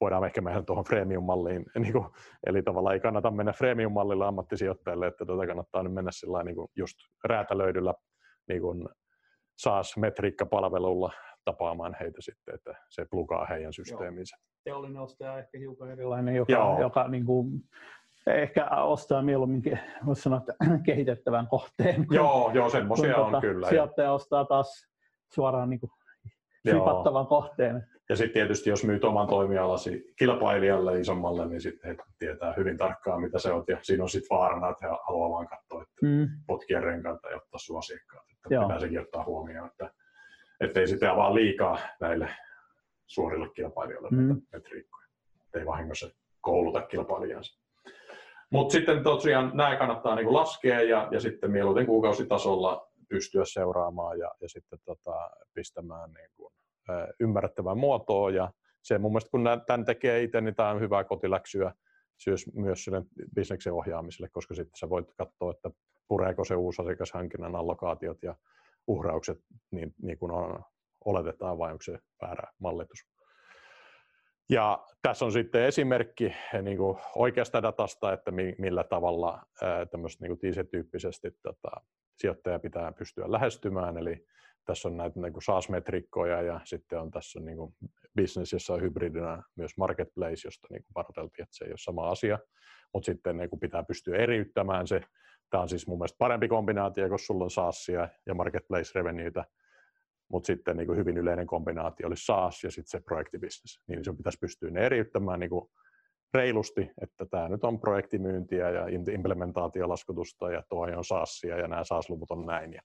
voidaan ehkä mennä tuohon freemium-malliin, *laughs* niin kuin, eli tavallaan ei kannata mennä freemium-mallilla ammattisijoittajille, että tätä kannattaa nyt mennä sillä niin kuin just räätälöidyllä niin kuin SaaS-metriikkapalvelulla tapaamaan heitä sitten, että se plugaa heidän systeeminsä. Teollinen ostaja ehkä hiukan erilainen, joka, joka niin kuin, ehkä ostaa mieluummin, voisi sanoa, että *clears throat* kehitettävän kohteen. Joo, joo semmoisia on tuota, kyllä. Sijoittaja ostaa taas suoraan niin kuin, sipattavan kohteen. Ja sitten tietysti, jos myyt oman toimialasi kilpailijalle isommalle, niin sitten he tietää hyvin tarkkaan, mitä se on. Ja siinä on sitten vaarana, että he haluaa vaan katsoa, että mm. potkia renkaita ja ottaa sun asiakkaat. Että pitää sekin ottaa huomioon, että ettei sitä vaan liikaa näille suorille kilpailijoille mm. näitä metriikkoja. Ettei vahingossa kouluta kilpailijansa. Mutta sitten tosiaan nämä kannattaa niinku laskea ja, ja sitten mieluiten kuukausitasolla pystyä seuraamaan ja, ja sitten tota, pistämään niinku, ä, ymmärrettävää muotoa. Ja se mun mielestä, kun tämän tekee itse, niin tämä on hyvää kotiläksyä myös sille bisneksen ohjaamiselle, koska sitten sä voit katsoa, että pureeko se uusi asiakashankinnan allokaatiot ja uhraukset niin, niin kuin on, oletetaan vai onko se väärä mallitus. Ja tässä on sitten esimerkki niin kuin oikeasta datasta, että millä tavalla tämmöistä niin tyyppisesti tota, sijoittaja pitää pystyä lähestymään. Eli tässä on näitä niin SaaS-metrikkoja ja sitten on tässä niin kuin business, jossa on hybridinä myös marketplace, josta niin kuin varoiteltiin, että se ei ole sama asia. Mutta sitten niin kuin pitää pystyä eriyttämään se Tämä on siis mun mielestä parempi kombinaatio, kun sulla on SaaSia ja marketplace revenueita, mutta sitten niin kuin hyvin yleinen kombinaatio olisi SaaS ja sitten se projektibisnes. Niin sun pitäisi pystyä ne eriyttämään niin kuin reilusti, että tämä nyt on projektimyyntiä ja implementaatiolaskutusta ja tuo on SaaSia ja nämä SaaS-luvut on näin. Ja,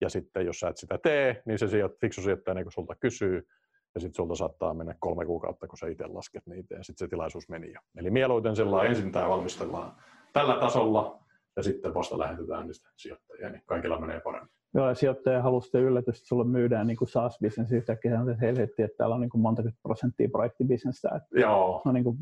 ja sitten jos sä et sitä tee, niin se sijoit, fiksu sijoittaja niin sulta kysyy, ja sitten sulta saattaa mennä kolme kuukautta, kun sä itse lasket niitä, ja sitten se tilaisuus meni jo. Eli mieluiten sellainen ensin tämä valmistellaan tällä tasolla, ja sitten vasta lähetetään niistä sijoittajia, niin kaikilla menee paremmin. Joo, ja sijoittaja haluaa sitten yllätys, että sulle myydään niin SaaS-business yhtäkkiä, että helvetti, että täällä on niin kuin monta prosenttia projektibisnestä. Että Joo. No niin kuin,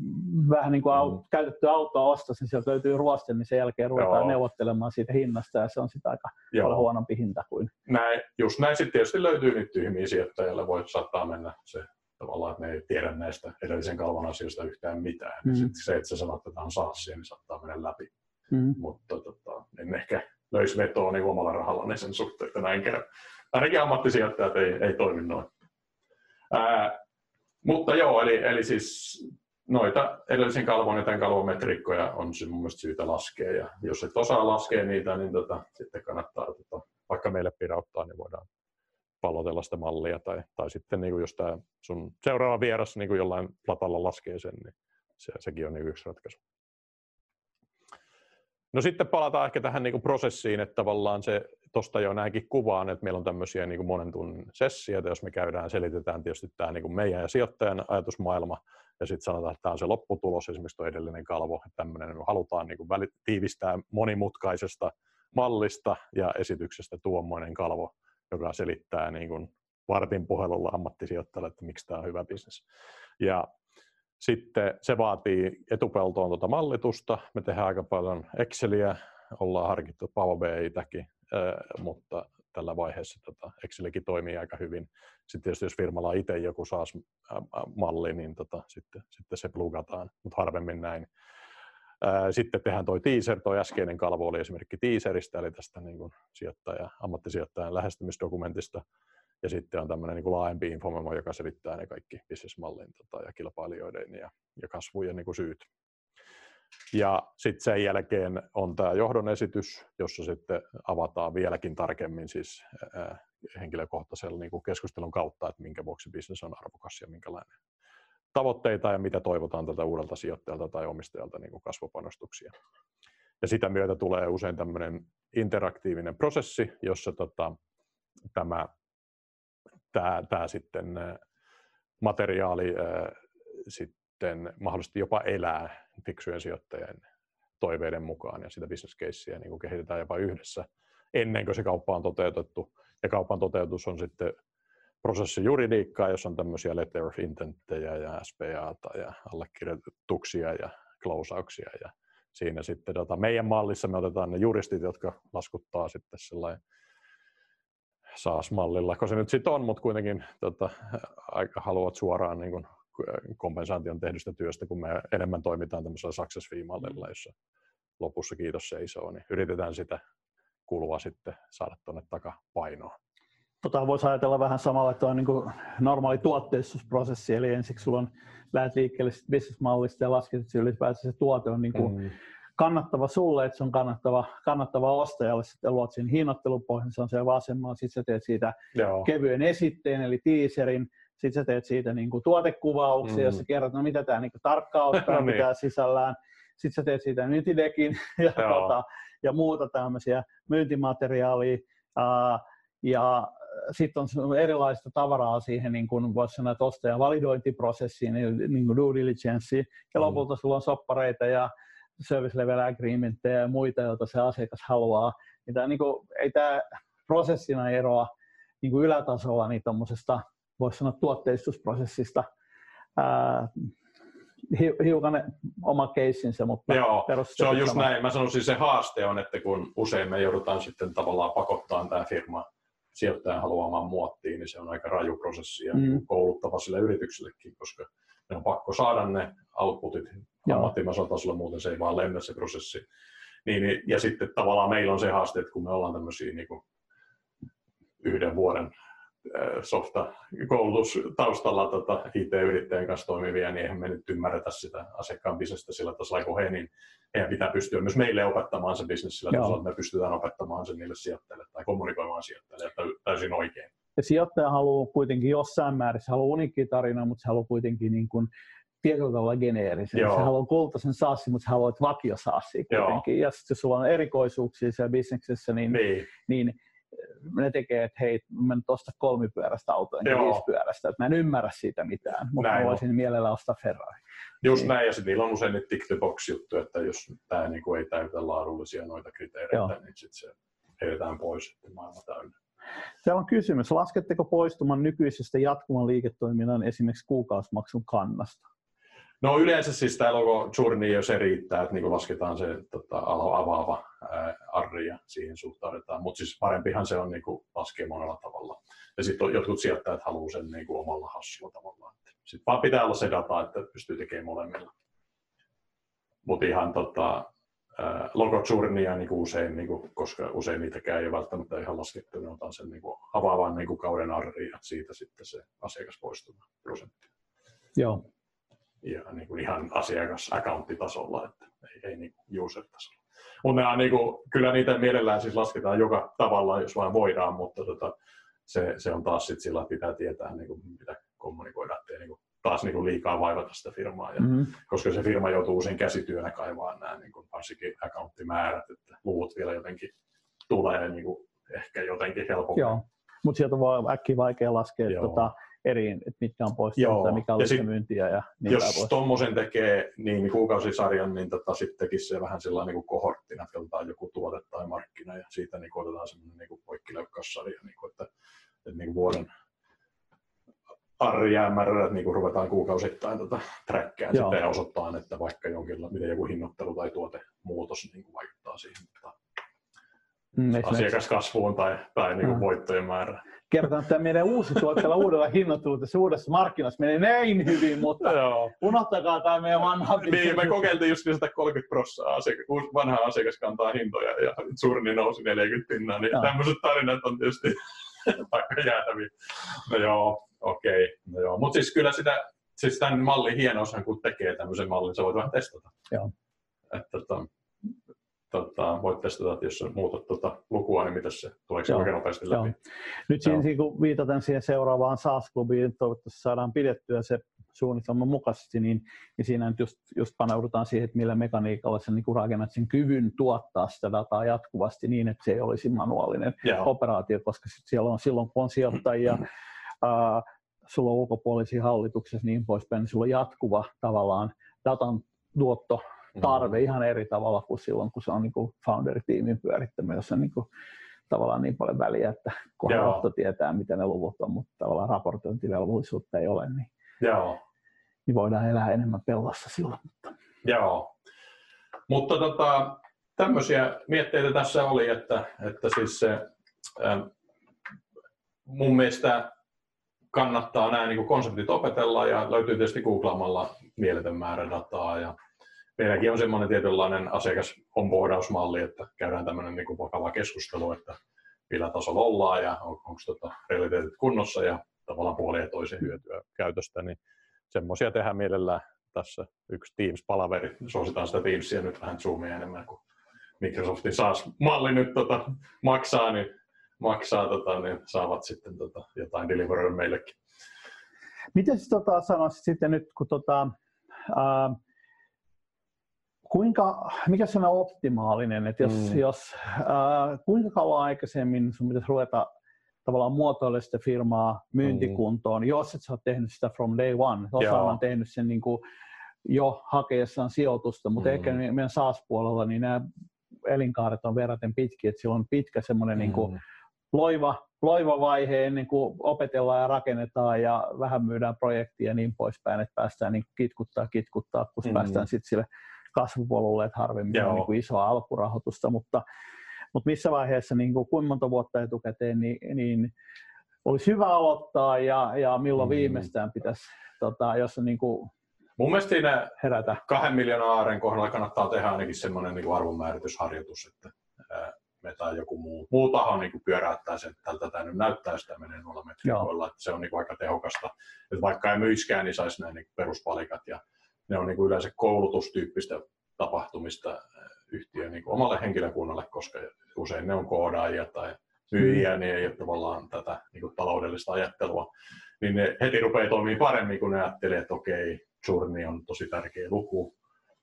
vähän niin kuin auto, mm. käytetty auto ostos, niin sieltä löytyy ruoste, niin sen jälkeen ruvetaan Joo. neuvottelemaan siitä hinnasta, ja se on sitten aika Joo. paljon huonompi hinta kuin... Näin, just näin sitten tietysti löytyy niitä tyhmiä sijoittajille, voi saattaa mennä se tavallaan, että ne ei tiedä näistä edellisen kalvon asioista yhtään mitään. Mm. Sitten se, että sä sanot, että tämä on SaaSia, niin saattaa mennä läpi. Mm. Mutta tota, en ehkä löisi vetoa niin omalla rahalla niin sen suhteen, että näin käy. Ainakin ammattisijoittajat ei, ei toimi noin. Ää, mutta joo, eli, eli siis noita edellisen kalvon ja tämän kalvon metriikkoja on mun mielestä syytä laskea. Ja jos et osaa laskea niitä, niin tota, sitten kannattaa tota, vaikka meille pirauttaa, niin voidaan pallotella sitä mallia, tai, tai sitten niin kuin jos tämä sun seuraava vieras niin kuin jollain platalla laskee sen, niin se, sekin on niin yksi ratkaisu. No sitten palataan ehkä tähän niin kuin prosessiin, että tavallaan se, tuosta jo näinkin kuvaan, että meillä on tämmöisiä niin kuin monen tunnin sessioita, jos me käydään, selitetään tietysti tämä niin kuin meidän ja sijoittajan ajatusmaailma, ja sitten sanotaan, että tämä on se lopputulos, esimerkiksi tuo edellinen kalvo, että tämmöinen, me halutaan niin kuin tiivistää monimutkaisesta mallista ja esityksestä tuommoinen kalvo, joka selittää niin kuin vartin puhelulla ammattisijoittajalle, että miksi tämä on hyvä bisnes. Ja sitten se vaatii etupeltoon tuota mallitusta. Me tehdään aika paljon Exceliä, ollaan harkittu Power BItäkin, mutta tällä vaiheessa tota Excelikin toimii aika hyvin. Sitten tietysti jos firmalla on itse joku SaaS-malli, niin tota, sitten, sitten se plugataan, mutta harvemmin näin. Sitten tehdään toi teaser, toi äskeinen kalvo oli esimerkki teaserista, eli tästä niin kuin sijoittaja, ammattisijoittajan lähestymisdokumentista. Ja sitten on tämmöinen niin kuin laajempi infomemo, joka selittää ne kaikki bisnesmallin tota, ja kilpailijoiden ja, ja kasvujen niin kuin syyt. Ja sitten sen jälkeen on tämä johdon esitys, jossa sitten avataan vieläkin tarkemmin siis ää, henkilökohtaisella niin kuin keskustelun kautta, että minkä vuoksi bisnes on arvokas ja minkälainen tavoitteita ja mitä toivotaan tältä uudelta sijoittajalta tai omistajalta niin kuin kasvupanostuksia. Ja sitä myötä tulee usein tämmöinen interaktiivinen prosessi, jossa tota, tämä, tämä, tämä sitten materiaali sitten mahdollisesti jopa elää fiksujen sijoittajien toiveiden mukaan ja sitä casea niin kehitetään jopa yhdessä ennen kuin se kauppa on toteutettu. Ja kaupan toteutus on sitten prosessijuridiikkaa, jossa on tämmöisiä letter of intentteja ja SPAta ja allekirjoituksia ja closeauksia. Ja siinä sitten tota, meidän mallissa me otetaan ne juristit, jotka laskuttaa sitten sellainen SaaS-mallilla, kun se nyt sitten on, mutta kuitenkin tota, aika haluat suoraan niin kuin, kompensaation tehdystä työstä, kun me enemmän toimitaan tämmöisellä success fee-mallilla, jossa lopussa kiitos seisoo, niin yritetään sitä kulua sitten saada tuonne takapainoon. Tota voisi ajatella vähän samalla, että on niin kuin normaali tuotteistusprosessi, eli ensiksi sulla on, lähdet liikkeelle business-mallista ja lasket, että ylipäätään se tuote on niin kuin mm. Kannattava sulle, että se on kannattava, kannattava ostajalle, sitten luot sen hinnoittelupohjan, se on siellä vasemmalla, sitten sä teet siitä Joo. kevyen esitteen, eli teaserin, sitten sä teet siitä niin kuin tuotekuvauksia, mm. jossa kerrot, no mitä tämä niin tarkkaan ottaa, *laughs* no niin. pitää sisällään, sitten sä teet siitä myyntidekin *laughs* ja, tota, ja muuta tämmöisiä myyntimateriaalia, uh, ja sitten on erilaista tavaraa siihen, niin kuin voisi sanoa, että ostajan validointiprosessiin, niin kuin due diligence, ja mm. lopulta sulla on soppareita ja service level agreementteja ja muita, joita se asiakas haluaa. Niin tämä, niin kuin, ei tämä prosessina eroa niin kuin ylätasolla niin tuommoisesta, voisi sanoa, tuotteistusprosessista. Ää, hiukan oma keissinsä, mutta Joo, se on just näin. Mä sanoisin, se haaste on, että kun usein me joudutaan sitten tavallaan pakottaa tämä firma sijoittajan haluamaan muottiin, niin se on aika raju prosessi ja mm. kouluttava sille yrityksellekin, koska ne on pakko saada ne outputit ammattimaisella tasolla, muuten se ei vaan lennä se prosessi. Niin, niin, ja sitten tavallaan meillä on se haaste, että kun me ollaan tämmöisiä niin kuin yhden vuoden softa koulutustaustalla tota, IT-yrittäjän kanssa toimivia, niin eihän me nyt ymmärretä sitä asiakkaan bisnestä sillä tasolla kuin he, niin heidän pitää pystyä myös meille opettamaan se bisnes sillä tasolla, että me pystytään opettamaan sen niille sijoittajille tai kommunikoimaan sijoittajille täysin oikein. Ja sijoittaja haluaa kuitenkin jossain määrin, se haluaa unikki tarina, mutta se haluaa kuitenkin niin kuin tietyllä tavalla geneerisen. Joo. Se haluaa kultaisen saassi, mutta se haluaa vakio saassi kuitenkin. Joo. Ja sitten jos sulla on erikoisuuksia siellä bisneksessä, niin, niin. niin ne tekee, että hei, mä nyt ostan kolmipyöräistä autoa, enkä viisipyöräistä, että mä en ymmärrä siitä mitään, mutta näin mä voisin on. mielellä ostaa Ferrari. Just niin. näin, ja sitten niillä on usein tick the box juttu, että jos tämä niinku ei täytä laadullisia noita kriteereitä, Joo. niin sitten se heitetään pois, että maailma täynnä. Täällä on kysymys, lasketteko poistuman nykyisestä jatkuvan liiketoiminnan esimerkiksi kuukausimaksun kannasta? No yleensä siis tämä logo journey, jo se riittää, että niin lasketaan se tota, avaava ää, arri ja siihen suhtaudutaan. Mutta siis parempihan se on niin kuin, laskea monella tavalla. Ja sitten jotkut sijoittajat haluaa sen niin kuin, omalla hassulla tavallaan. Sitten vaan pitää olla se data, että pystyy tekemään molemmilla. Mutta ihan tota, logo journeya niin usein, niin kuin, koska usein niitäkään ei ole välttämättä ihan laskettu, niin otan sen niin kuin, avaavan niin kuin, kauden arri ja siitä sitten se asiakas poistuu prosentti. Joo, ja niin kuin ihan asiakas-accounttitasolla, että ei, ei niin user-tasolla. Mutta niin kuin, kyllä niitä mielellään siis lasketaan joka tavalla, jos vain voidaan, mutta tota, se, se on taas sit sillä, että pitää tietää, niin kuin, mitä kommunikoida, ettei niin kuin, taas niin kuin liikaa vaivata sitä firmaa. Ja, mm-hmm. Koska se firma joutuu usein käsityönä kaivaa nämä niin kuin, varsinkin accounttimäärät, että luvut vielä jotenkin tulee niin kuin, ehkä jotenkin helpommin. Joo, mutta sieltä voi äkkiä vaikea laskea tota, eri, että mitkä on poistunut ja mikä on myyntiä. Ja niin jos tuommoisen tekee niin kuukausisarjan, niin tota, sitten tekisi se vähän sellainen niin kohorttina, että katsotaan joku tuote tai markkina ja siitä niin otetaan semmoinen niin poikkileukkaussarja, niin kuin, että, että niin kuin vuoden arjäämärät niin kuin ruvetaan kuukausittain tota, sitten ja osoittaa, että vaikka jonkinlainen, miten joku hinnoittelu tai tuotemuutos niin kuin vaikuttaa siihen että mm, asiakaskasvuun tai, tai niin kuin mm. voittojen määrään kertaan, että meidän uusi tuotteella uudella hinnoittelulla tässä uudessa markkinassa menee näin hyvin, mutta Joo. unohtakaa tämä meidän vanha Niin, me kokeiltiin just 30 prosenttia asiak- vanha asiakas kantaa hintoja ja suurin nousi 40 pinnaa, niin no. tämmöiset tarinat on tietysti *laughs* aika jäätäviä. No joo, okei. Okay. No joo. Mutta siis kyllä sitä, siis tämän mallin hienoushan, kun tekee tämmöisen mallin, sä voit vähän testata. Joo. Että, tota, tota, voit testata, että jos muutat tuota lukua, niin mitä se, tuleeko se oikein nopeasti läpi? Joo. Nyt siinä kun viitataan siihen seuraavaan SaaS-klubiin, toivottavasti saadaan pidettyä se suunnitelman mukaisesti, niin, niin siinä nyt just, just paneudutaan siihen, että millä mekaniikalla sen niin rakennat sen kyvyn tuottaa sitä dataa jatkuvasti niin, että se ei olisi manuaalinen Joo. operaatio, koska sit siellä on silloin, kun on sijoittajia, *clears throat* ää, sulla on ulkopuolisia hallituksessa niin poispäin, niin sulla on jatkuva tavallaan datan tuotto tarve mm. ihan eri tavalla kuin silloin, kun se on niin founder-tiimin pyörittämä, jossa on niin kuin, tavallaan niin paljon väliä, että johto tietää, mitä ne luvut on, mutta tavallaan raportointivelvollisuutta ei ole, niin, Joo. niin voidaan elää enemmän pellossa silloin. Mutta. Joo. Mutta tota, tämmöisiä mietteitä tässä oli, että, että siis se, äh, mun mielestä kannattaa nämä niin konseptit opetella ja löytyy tietysti googlaamalla mieletön määrä dataa ja meilläkin on semmoinen tietynlainen asiakas että käydään tämmöinen niin vakava keskustelu, että millä tasolla ollaan ja on, onko tota realiteetit kunnossa ja tavallaan puolin ja toisen hyötyä käytöstä, niin semmoisia tehdään mielellään tässä yksi Teams-palaveri. Suositaan sitä Teamsia nyt vähän Zoomia enemmän kuin Microsoftin SaaS-malli nyt tota, maksaa, niin maksaa, tota, niin saavat sitten tota, jotain deliveryä meillekin. Miten tota, sanoisit sitten nyt, kun tota, ää, kuinka, mikä se on optimaalinen, että jos, mm. jos äh, kuinka kauan aikaisemmin sun pitäisi ruveta tavallaan muotoilla sitä firmaa myyntikuntoon, mm. jos et sä ole tehnyt sitä from day one. Osa on tehnyt sen niin kuin jo hakeessaan sijoitusta, mutta mm. ehkä meidän SaaS-puolella niin nämä elinkaaret on verraten pitkiä, että sillä on pitkä semmoinen mm. niin kuin loiva, loiva vaihe ennen kuin opetellaan ja rakennetaan ja vähän myydään projektia ja niin poispäin, että päästään niin kitkuttaa, kitkuttaa, kun mm. päästään sitten sille kasvupolulle, että harvemmin on niin kuin isoa alkurahoitusta, mutta, mutta missä vaiheessa, niin kuin, kuinka monta vuotta etukäteen, niin, niin olisi hyvä aloittaa ja, ja milloin mm. viimeistään pitäisi, tota, jos on niin kuin Mun mielestä siinä herätä. kahden miljoonan aaren kohdalla kannattaa tehdä ainakin semmoinen niin arvonmääritysharjoitus, että me tai joku muu, muu taho niin kuin pyöräyttää sen, että tältä tämä nyt näyttää, sitä menee noilla metrikoilla, että se on niin kuin aika tehokasta. Että vaikka ei myiskään, niin saisi nämä niin peruspalikat ja ne on niin kuin yleensä koulutustyyppistä tapahtumista eh, yhtiön niin kuin omalle henkilökunnalle, koska usein ne on koodaajia tai myyjiä, niin ei ole tavallaan tätä niin kuin taloudellista ajattelua, niin ne heti rupeaa toimimaan paremmin, kun ne ajattelee, että okei, journey on tosi tärkeä luku,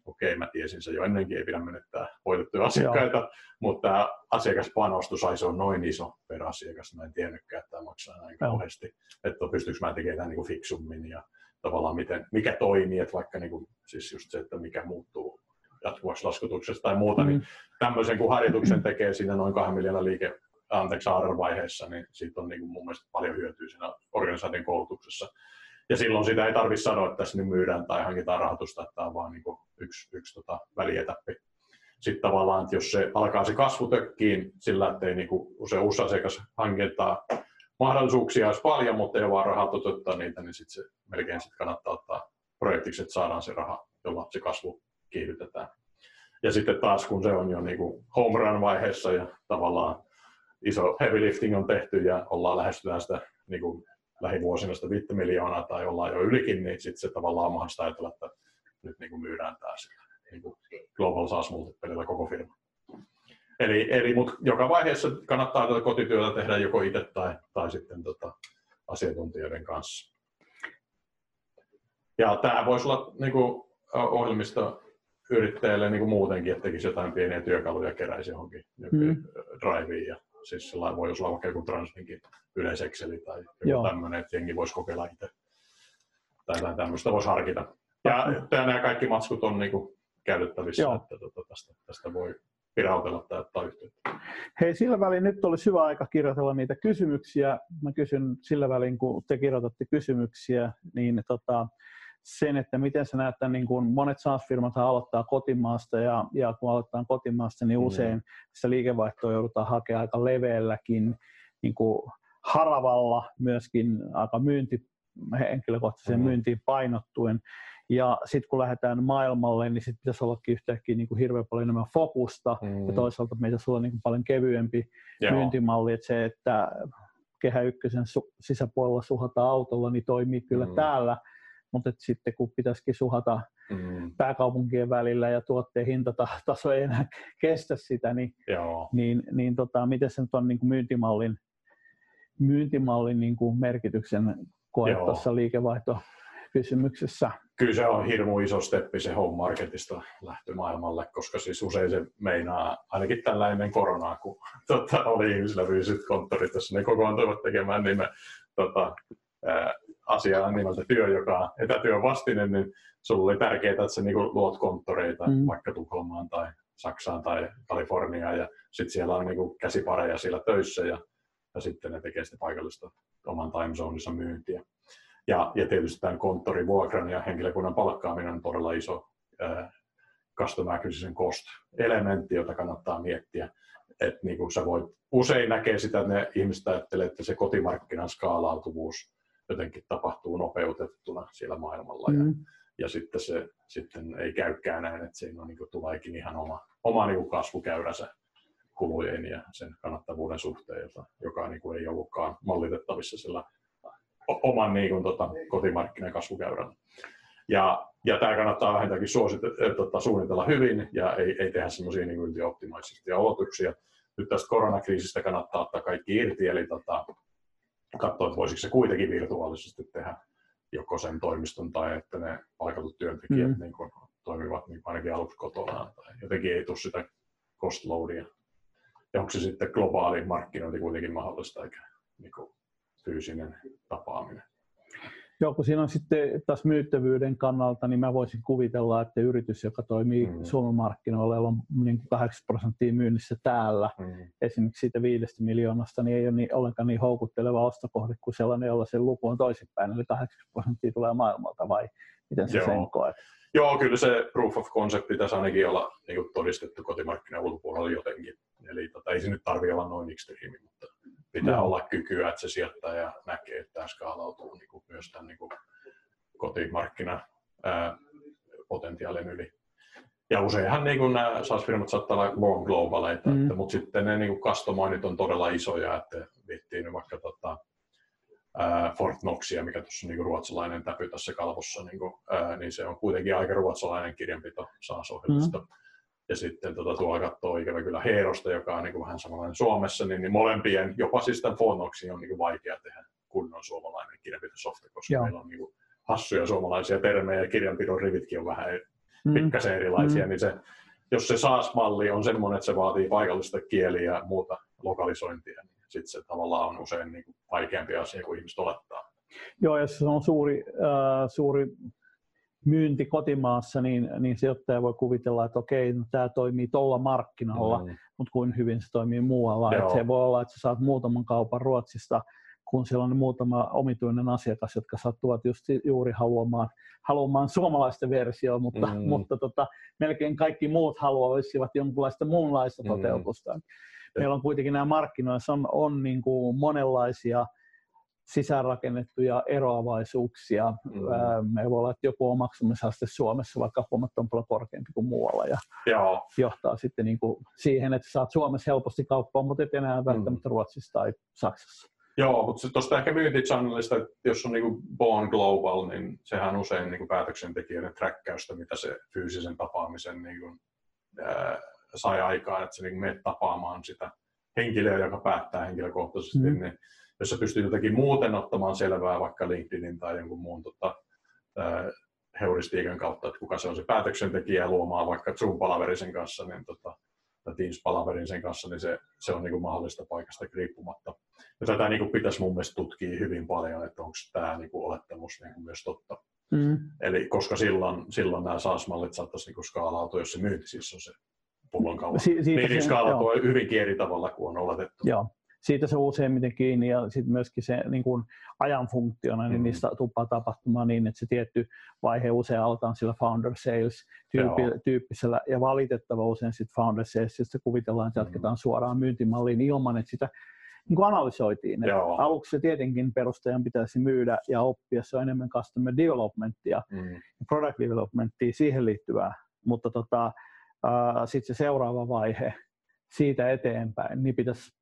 okei, mä tiesin se jo ennenkin, ei pidä menettää voitettuja asiakkaita, Joo. mutta tämä asiakaspanostus, ai se on noin iso per asiakas, mä en tiennytkään, että tämä maksaa näin kauheasti, että pystyykö mä tekemään tämän niin fiksummin ja tavallaan miten, mikä toimii, että vaikka niin kuin, siis just se, että mikä muuttuu jatkuvaksi laskutuksesta tai muuta, niin mm. niin tämmöisen kun harjoituksen tekee siinä noin kahden miljoonan liike, anteeksi, vaiheessa, niin siitä on niin kuin mun mielestä paljon hyötyä siinä organisaation koulutuksessa. Ja silloin sitä ei tarvitse sanoa, että tässä nyt myydään tai hankitaan rahoitusta, että tämä on vaan niin kuin yksi, yksi tota välietäppi. Sitten tavallaan, että jos se alkaa se kasvu tökkiin sillä, että ei niin kuin usein uusi asiakas hankintaa mahdollisuuksia olisi paljon, mutta ei ole vaan rahaa toteuttaa niitä, niin sitten se melkein sit kannattaa ottaa projektiksi, että saadaan se raha, jolla se kasvu kiihdytetään. Ja sitten taas kun se on jo niin kuin home run vaiheessa ja tavallaan iso heavy lifting on tehty ja ollaan lähestytään sitä niin kuin lähivuosina sitä 5 miljoonaa tai ollaan jo ylikin, niin sitten se tavallaan on mahdollista ajatella, että nyt niin kuin myydään tämä niin kuin Global SaaS Multipelillä koko firma. Eli, eli mut joka vaiheessa kannattaa tätä kotityötä tehdä joko itse tai, tai sitten tota, asiantuntijoiden kanssa. Ja tämä voisi olla niin kuin, ohjelmisto yrittäjälle niin kuin muutenkin, että tekisi jotain pieniä työkaluja keräisi johonkin mm. driveen. Ja siis sellainen voi olla vaikka joku Translinkin yleisekseli tai joku tämmöinen, että jengi voisi kokeilla itse. Tai jotain tämmöistä voisi harkita. Ja nämä kaikki matskut on niin kuin, käytettävissä, Joo. että tuota, tästä, tästä voi virautella tai ottaa yhteyttä. Hei, sillä välin nyt olisi hyvä aika kirjoitella niitä kysymyksiä. Mä kysyn sillä välin, kun te kirjoitatte kysymyksiä, niin tota, sen, että miten sä näet tämän, niin kuin monet SaaS-firmat aloittaa kotimaasta ja, ja kun aloittaa kotimaasta, niin mm. usein mm. sitä liikevaihtoa joudutaan hakemaan aika leveälläkin niin kuin haravalla myöskin aika myynti, henkilökohtaiseen mm. myyntiin painottuen. Ja sitten kun lähdetään maailmalle, niin sitten pitäisi ollakin yhtäkkiä niin kuin hirveän paljon enemmän fokusta mm. ja toisaalta meitä olla niin kuin paljon kevyempi Joo. myyntimalli, että se, että kehä ykkösen su- sisäpuolella suhata autolla, niin toimii kyllä mm. täällä, mutta sitten kun pitäisikin suhata mm. pääkaupunkien välillä ja tuotteen hintataso ei enää kestä sitä, niin, Joo. niin, niin tota, miten se nyt on niin kuin myyntimallin, myyntimallin niin kuin merkityksen koe tuossa liikevaihto kysymyksessä? Kyllä se on hirmu iso steppi se home marketista lähtömaailmalle, koska siis usein se meinaa, ainakin tällä ennen koronaa, kun *laughs* tota, oli ihmisillä fyysiset konttorit, jossa ne kokoontuivat tekemään niin me, tota, ää, asiaa nimeltä työ, joka on etätyön vastinen, niin sulla oli tärkeää, että sä niinku luot konttoreita mm. vaikka Tukholmaan tai Saksaan tai Kaliforniaan ja sitten siellä on niinku käsipareja siellä töissä ja, ja sitten ne tekee sitä paikallista oman time zoneissa myyntiä. Ja, ja tietysti tämän konttorivuokran ja henkilökunnan palkkaaminen on todella iso äh, customer acquisition cost-elementti, jota kannattaa miettiä. Et niin kuin sä voit, usein näkee sitä, että ne ihmiset ajattelee, että se kotimarkkinan skaalautuvuus jotenkin tapahtuu nopeutettuna siellä maailmalla. Mm. Ja, ja sitten se sitten ei käykään näin, että siinä on, niin kuin, tuleekin ihan oma, oma niin kuin kasvukäyränsä kulujen ja sen kannattavuuden suhteen, jota, joka niin kuin, ei ollutkaan mallitettavissa sillä oman niin kuin, tota, kotimarkkinan kasvukäyrän. Ja, ja tämä kannattaa vähintäänkin suosita, äh, tota, suunnitella hyvin ja ei, ei tehdä semmoisia niin ylioptimaalisia aloituksia. Nyt tästä koronakriisistä kannattaa ottaa kaikki irti, eli tota, katsoa, että voisiko se kuitenkin virtuaalisesti tehdä joko sen toimiston tai että ne palkatut työntekijät mm. niin kuin, toimivat niin ainakin aluksi kotona tai jotenkin ei tule sitä cost loadia. Ja onko se sitten globaali markkinointi kuitenkin mahdollista eikä niin kuin, fyysinen tapaaminen. Joo, kun siinä on sitten taas myyttävyyden kannalta, niin mä voisin kuvitella, että yritys, joka toimii mm. Suomen markkinoilla, on niin 8 prosenttia myynnissä täällä, mm. esimerkiksi siitä viidestä miljoonasta, niin ei ole niin, ollenkaan niin houkutteleva ostokohde kuin sellainen, jolla se luku on toisinpäin, eli 8 prosenttia tulee maailmalta, vai miten se sen koet? Joo, kyllä se proof of concept pitäisi ainakin olla niin todistettu kotimarkkinan ulkopuolella jotenkin. Eli tota, ei se nyt tarvitse olla noin extreme, mutta pitää no. olla kykyä, että se sijoittaja näkee, että tämä skaalautuu niin kuin myös tämän niin kuin kotimarkkina potentiaalin yli. Ja useinhan niin kuin nämä SaaS-firmat saattaa olla long globaleita, mm. että, mutta sitten ne niin kuin on todella isoja, että viittiin vaikka tota, Fort Knoxia, mikä tuossa on niin ruotsalainen täpy tässä kalvossa, niin, kuin, äh, niin se on kuitenkin aika ruotsalainen kirjanpito SaaS-ohjelmisto. Mm ja sitten tota, tuolla katsoo ikävä kyllä Heerosta, joka on niin kuin vähän samanlainen Suomessa, niin, niin molempien, jopa siis tämän Fonoxin on niin kuin vaikea tehdä kunnon suomalainen kirjanpitosofta, koska Joo. meillä on niin kuin hassuja suomalaisia termejä ja kirjanpidon rivitkin on vähän mm. pikkasen erilaisia, mm. niin se, jos se SaaS-malli on semmoinen, että se vaatii paikallista kieliä ja muuta lokalisointia, niin sitten se tavallaan on usein niin kuin vaikeampi asia kuin ihmiset olettaa. Joo, ja se on suuri, äh, suuri myynti kotimaassa, niin, niin sijoittaja voi kuvitella, että okei, no, tämä toimii tuolla markkinalla, mm. mutta kuin hyvin se toimii muualla. Et se voi olla, että sä saat muutaman kaupan Ruotsista, kun siellä on muutama omituinen asiakas, jotka sattuvat just juuri haluamaan, haluamaan suomalaista versioa, mutta, mm. mutta tota, melkein kaikki muut haluaisivat jonkinlaista muunlaista mm. toteutusta. Meillä on kuitenkin nämä markkinoissa on, on niin kuin monenlaisia sisäänrakennettuja eroavaisuuksia. Mm. Me voi olla, että joku omaksumisaste Suomessa vaikka huomattavan paljon korkeampi kuin muualla ja Joo. johtaa sitten niin kuin siihen, että saat Suomessa helposti kauppaa, mutta et enää välttämättä mm. Ruotsissa tai Saksassa. Joo, mutta tuosta ehkä myyntichannelista, että jos on niin Born Global, niin sehän usein niin päätöksentekijöiden träkkäystä, mitä se fyysisen tapaamisen niin kuin, ää, sai aikaan, että sä niin menet tapaamaan sitä henkilöä, joka päättää henkilökohtaisesti, mm. niin jos sä pystyt jotenkin muuten ottamaan selvää vaikka LinkedInin tai jonkun muun tota, heuristiikan kautta, että kuka se on se päätöksentekijä ja luomaan vaikka Zoom-palaverin sen kanssa, niin tota, tai Teams-palaverin sen kanssa, niin se, se on niin kuin mahdollista paikasta riippumatta. Ja tätä niin kuin pitäisi mun mielestä tutkia hyvin paljon, että onko tämä niin kuin olettamus niin kuin myös totta. Mm. Eli koska silloin, silloin nämä SaaS-mallit saattaisi niin kuin skaalautua, jos se myynti siis on se pullonkaula. Si- niin, niin skaalautua hyvinkin eri tavalla kuin on oletettu. Joo siitä se useimmiten kiinni ja sitten myöskin se niin kuin ajan funktiona, niin mm. niistä tuppaa tapahtumaan niin, että se tietty vaihe usein aletaan sillä founder sales tyyppi, tyyppisellä ja valitettava usein sitten founder sales, josta kuvitellaan, että jatketaan mm. suoraan myyntimalliin ilman, että sitä niin kuin analysoitiin. aluksi se tietenkin perustajan pitäisi myydä ja oppia, se on enemmän customer developmentia mm. product developmentia, siihen liittyvää, mutta tota, äh, sitten se seuraava vaihe siitä eteenpäin, niin pitäisi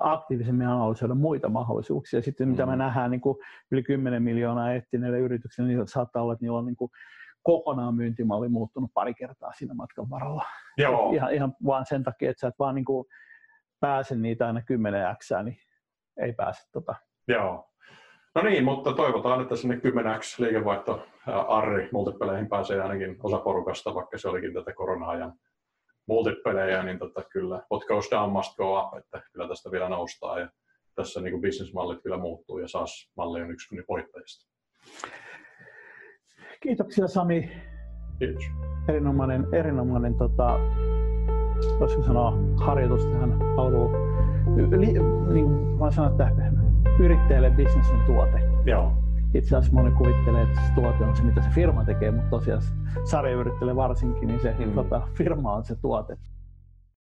aktiivisemmin analysoida muita mahdollisuuksia. Sitten mitä me mm. nähdään niin kuin yli 10 miljoonaa etsineille yrityksille, niin saattaa olla, että niillä on niin kuin kokonaan myyntimalli muuttunut pari kertaa siinä matkan varrella. Joo. Ihan, ihan vaan sen takia, että sä et vaan niin kuin pääse niitä aina 10 x niin ei pääse tota. Joo. No niin, mutta toivotaan, että sinne 10x liikevaihto Arri multipeleihin pääsee ainakin osa porukasta, vaikka se olikin tätä korona-ajan multipelejä, niin tota, kyllä what goes down must go up, että kyllä tästä vielä noustaa ja tässä niin kuin bisnesmallit kyllä muuttuu ja SaaS-malli on yksi voittajista. Kiitoksia Sami. Kiitos. Erinomainen, erinomainen tota, voisiko sanoa, harjoitus tähän palveluun. Niin kuin sanon, että yrittäjälle bisnes on tuote. Joo itse asiassa moni kuvittelee, että se tuote on se, mitä se firma tekee, mutta tosiaan sarjayrittäjälle varsinkin, niin se mm. tota, firma on se tuote.